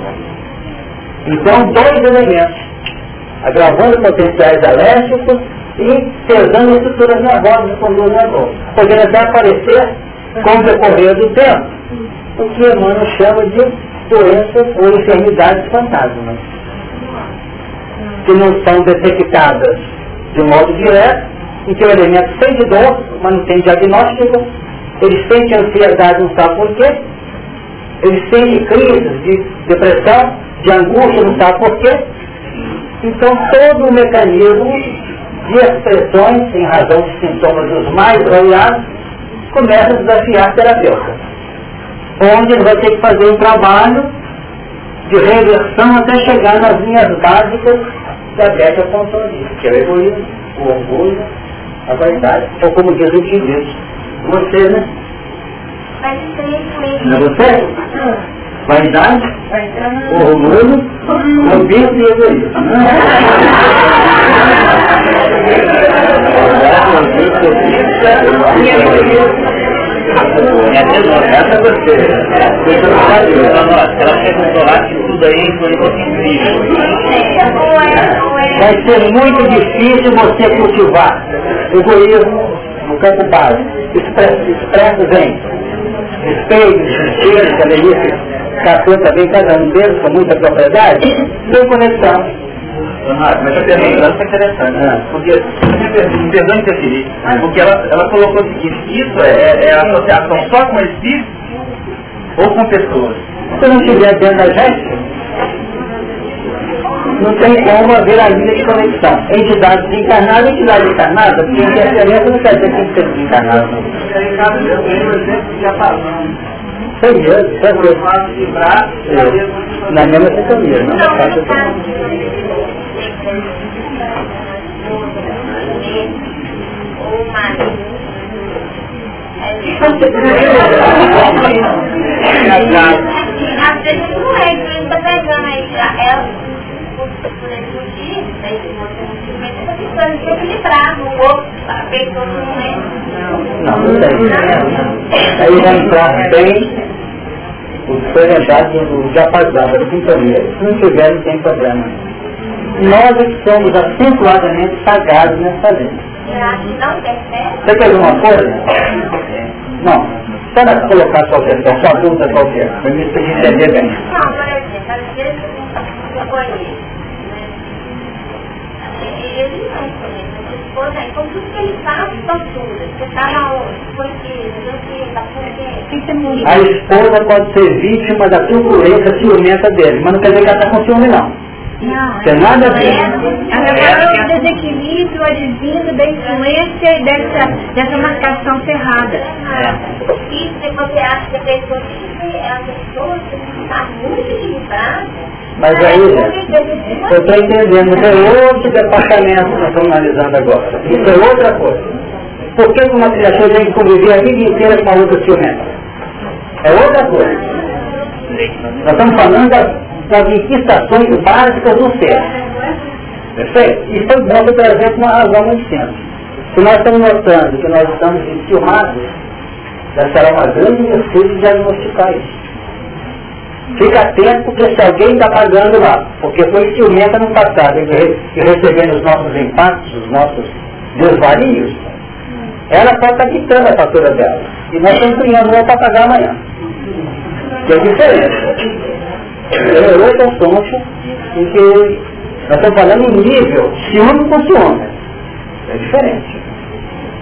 Então, dois elementos, agravando potenciais alérgicos e pesando estruturas nervosas com duas nervosas, podendo até aparecer com o decorrer do tempo, o que Emmanuel chama de doenças ou enfermidades fantasmas, que não são detectadas de modo direto, em que o elemento sente dor, mas não tem diagnóstico, ele sente ansiedade, não sabe por quê, ele sente crises de depressão, de angústia, não sabe por quê. Então todo o mecanismo de expressões, em razão de sintomas dos mais variados, começa a desafiar a terapeuta. Onde ele vai ter que fazer um trabalho de reversão até chegar nas linhas básicas da Beca Pontonista, que é o egoísmo, o orgulho, a vaidade, ou como diz o indivíduo. Você, né? Não é você? Vaidade, orgulho, orgulho e egoísmo. Essa é você. Ela quer controlar que tudo aí foi incrível. Vai ser muito difícil você cultivar egoísmo no campo básico. Expresso vem. Respeito, justiça, delícia, capô também, cada um deles com muita propriedade, sem conexão. Ah, mas a pergunta foi interessante, né? porque, me perdoe interferir, porque ela, ela colocou o seguinte, isso é, é associação só com espíritos ou com pessoas? Se não estiver dentro da gente, não tem como haver a linha de conexão. Entidade desencarnada e entidade encarnada, porque interferência não quer dizer que tem que ser falamos. Sei mesmo, sei mesmo. Na mesma sintonia, não? O. Às vezes não é, por isso tá pegando aí já ela, por motivo, daí você não se mete, tá equilibrar no outro, pessoa não é. Não, não tem. Aí vai entrar bem os frequentados do da sintonia. Se não tiver, não tem problema. Nós é que somos acentuadamente sagrados nessa lei. Você quer ver uma coisa? Não. Para colocar sua questão, sua dúvida qualquer, para mim você entender bem. Não, por exemplo, às vezes eu conheço, né? Ele não conhece, a esposa, então tudo que ele faz, tortura. Você está na onde? Por quê? Não sei o que, por quê? A esposa pode ser vítima da turbulência ciumenta dele, mas não quer dizer que ela está com ciúme não. Não, Tem nada a ver. Falou do desequilíbrio advindo da influência e dessa, dessa marcação cerrada. E se você acha que a pessoa, a pessoa está muito equilibrada, Mas aí, eu estou entendendo, isso é outro departamento que nós estamos analisando agora. Isso é outra coisa. Por que uma criatura tem que conviver a vida inteira com a outra ciumenta? É outra coisa. Nós estamos falando das, das básicas do ser. Perfeito? Isso é bom por exemplo, uma razão muito simples. Se nós estamos notando que nós estamos enciumados, já será uma grande virtude diagnosticar isso. Fica atento porque se alguém está pagando lá, porque foi ciumenta no passado e recebendo os nossos impactos, os nossos desvarios, ela pode estar quitando a fatura dela. E nós estamos criando uma para pagar amanhã. Que é diferente. É outro assunto em que nós estamos falando em nível ciúme com ciúme. É diferente.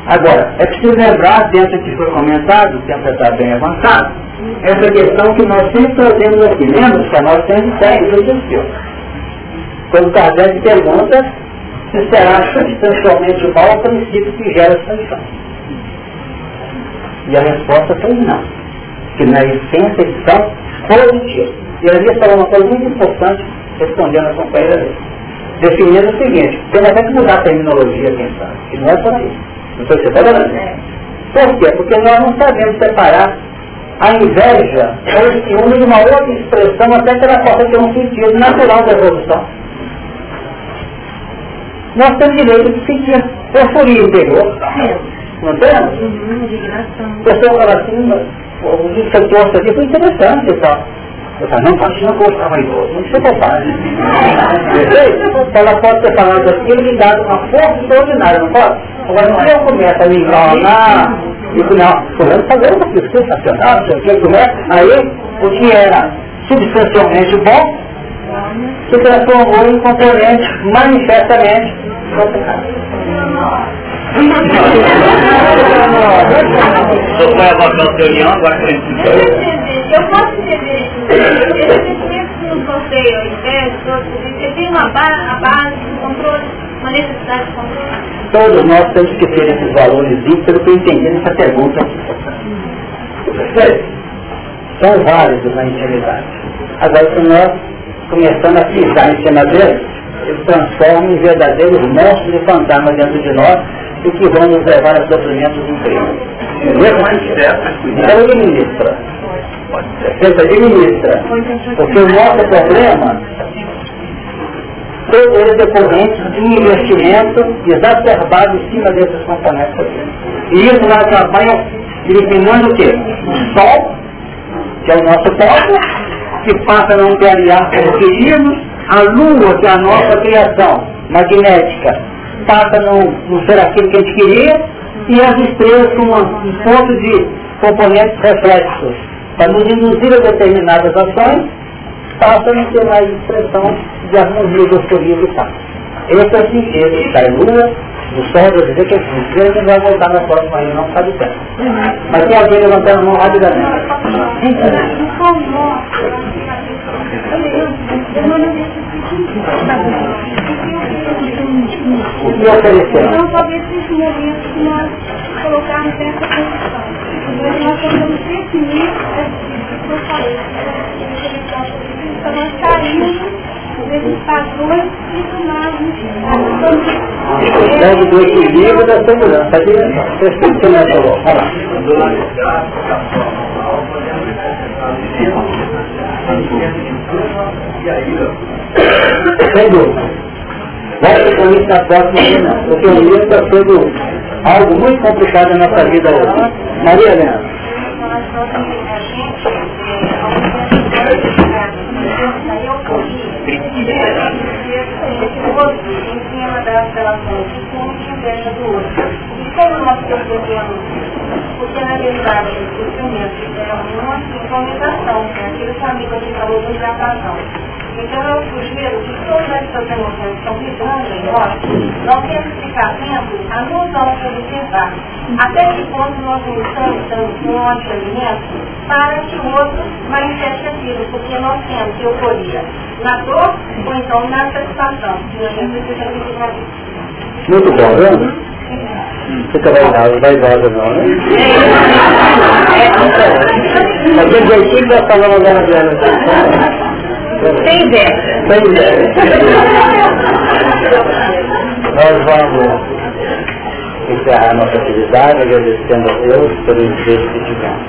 Agora, é preciso lembrar, dentro do que foi comentado, o tempo está bem avançado, essa questão que nós sempre trazemos aqui. Lembra que a nós temos técnicos do existiu. Quando Kardec pergunta se será substancialmente igual ao princípio que gera sanção. E a resposta foi não. Que na essência eles são positivos. E ali falou uma coisa muito importante, respondendo a companheira dele. Definindo o seguinte, porque nós temos que mudar a terminologia, quem sabe, que não é só isso. Não sei se você está falando. Por quê? Porque nós não sabemos separar a inveja ou o ciúme de uma outra expressão até que ela possa ter um sentido natural da evolução. Nós temos direito de sentir euforia interior. Não temos? Uhum, A pessoa fala assim, o que você torce aqui foi interessante e. Eu falo, não, continua com o vaidoso, não precisa bobagem. Ela pode ter falado aquilo e dado uma força extraordinária, não pode? Agora, se eu começo a me enganar, digo, não, fulano fazer uma coisa sensacional, não sei o que, começa, aí o que era substancialmente bom, se transformou em componente manifestamente complicado. Só foi abaixar o teu leão, foi Eu posso entender. Eu sempre no sorteio ao invés, você tem uma base, de controle, uma necessidade de controle. Todos nós temos que ter esses valores pelo que eu entendi nessa pergunta? São válidos na intimidade. Agora, se nós começamos a pisar em cima deles, eles transformam em verdadeiros monstros e fantasmas dentro de nós e que vão nos levar a sofrimentos incríveis. Então administra. Você administra. Porque o nosso problema, todo ele é decorrente de um investimento exacerbado em cima desses componentes aqui. E isso vai acabar eliminando o quê? O sol, que é o nosso corpo, que passa a não clarear como queríamos, a lua, que é a nossa criação magnética, passa a não, não ser aquilo que a gente queria, e as estrelas com um ponto de componentes reflexos, para nos induzir a determinadas ações, passa a não ter mais expressão de harmonia, gostoria e tal. Esse é o sentido da lua, do sol, do dizer que é assim, que vai voltar na próxima aí, não sabe o tempo. Mas tem alguém levantando a mão rapidamente. O que oferecemos? Não só esses momentos que nós colocarmos nessa posição. Mas nós tentamos definir o que eu falei. Então nós saímos desses padrões e tomarmos Deve do equilíbrio da segurança. Aqui, perfeito, que nós falou. Olha lá. Sem dúvida. Isso na próxima reunião, porque o livro está sendo algo muito complicado na nossa vida hoje. Maria Helena. em cima das relações um do outro. E como nós porque na verdade o ciumento é uma sincronização, né? aquilo que a amiga te falou do hidratação. Então eu sugiro que todas essas emoções que estão vibrando em nós, nós temos que ficar atentos a nos auto-observar. Até que ponto nós não estamos dando fonte alimento para que o outro manifeste aquilo, porque nós temos euforia na dor ou então na satisfação. Muito bom, vendo? Fica vaidosa, vaidosa não, né? Aquele jeitinho que nós falamos agora dela. Sem ideia. Sem ideia. Nós vamos encerrar nossa atividade agradecendo a Deus pelo interesse que tivemos.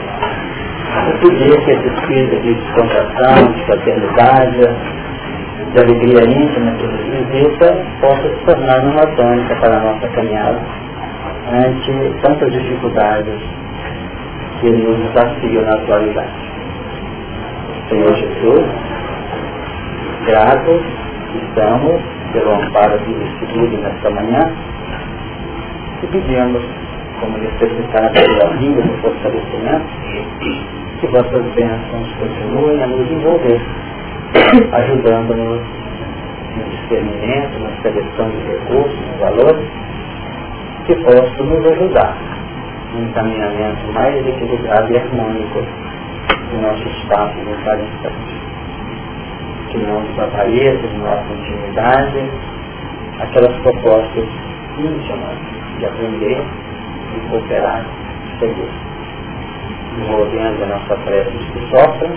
Eu pedir que esse espírito de descontração, de fraternidade, de alegria íntima que nos visita, possa se tornar uma tônica para a nossa caminhada ante tantas dificuldades que nos desafiam na atualidade. Senhor Jesus, gratos estamos pelo amparo que recebido nesta manhã e pedimos, como necessidade da vida no fortalecimento, que vossas bênçãos continuem a nos envolver, ajudando-nos no discernimento, na seleção de recursos, valores, que possam nos ajudar no encaminhamento mais equilibrado e harmônico do nosso espaço de cada. Que não nos apareça de nossa intimidade aquelas propostas íntimas de aprender e cooperar, seguir. Envolvendo a nossa prece que sofra,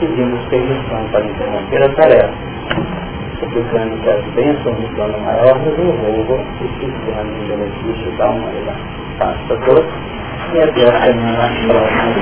pedimos permissão para interromper a tarefa, suplicando que as bênçãos do plano maior nos envolvam e se tornem em benefício da humanidade. Faça todos e até a semana próxima.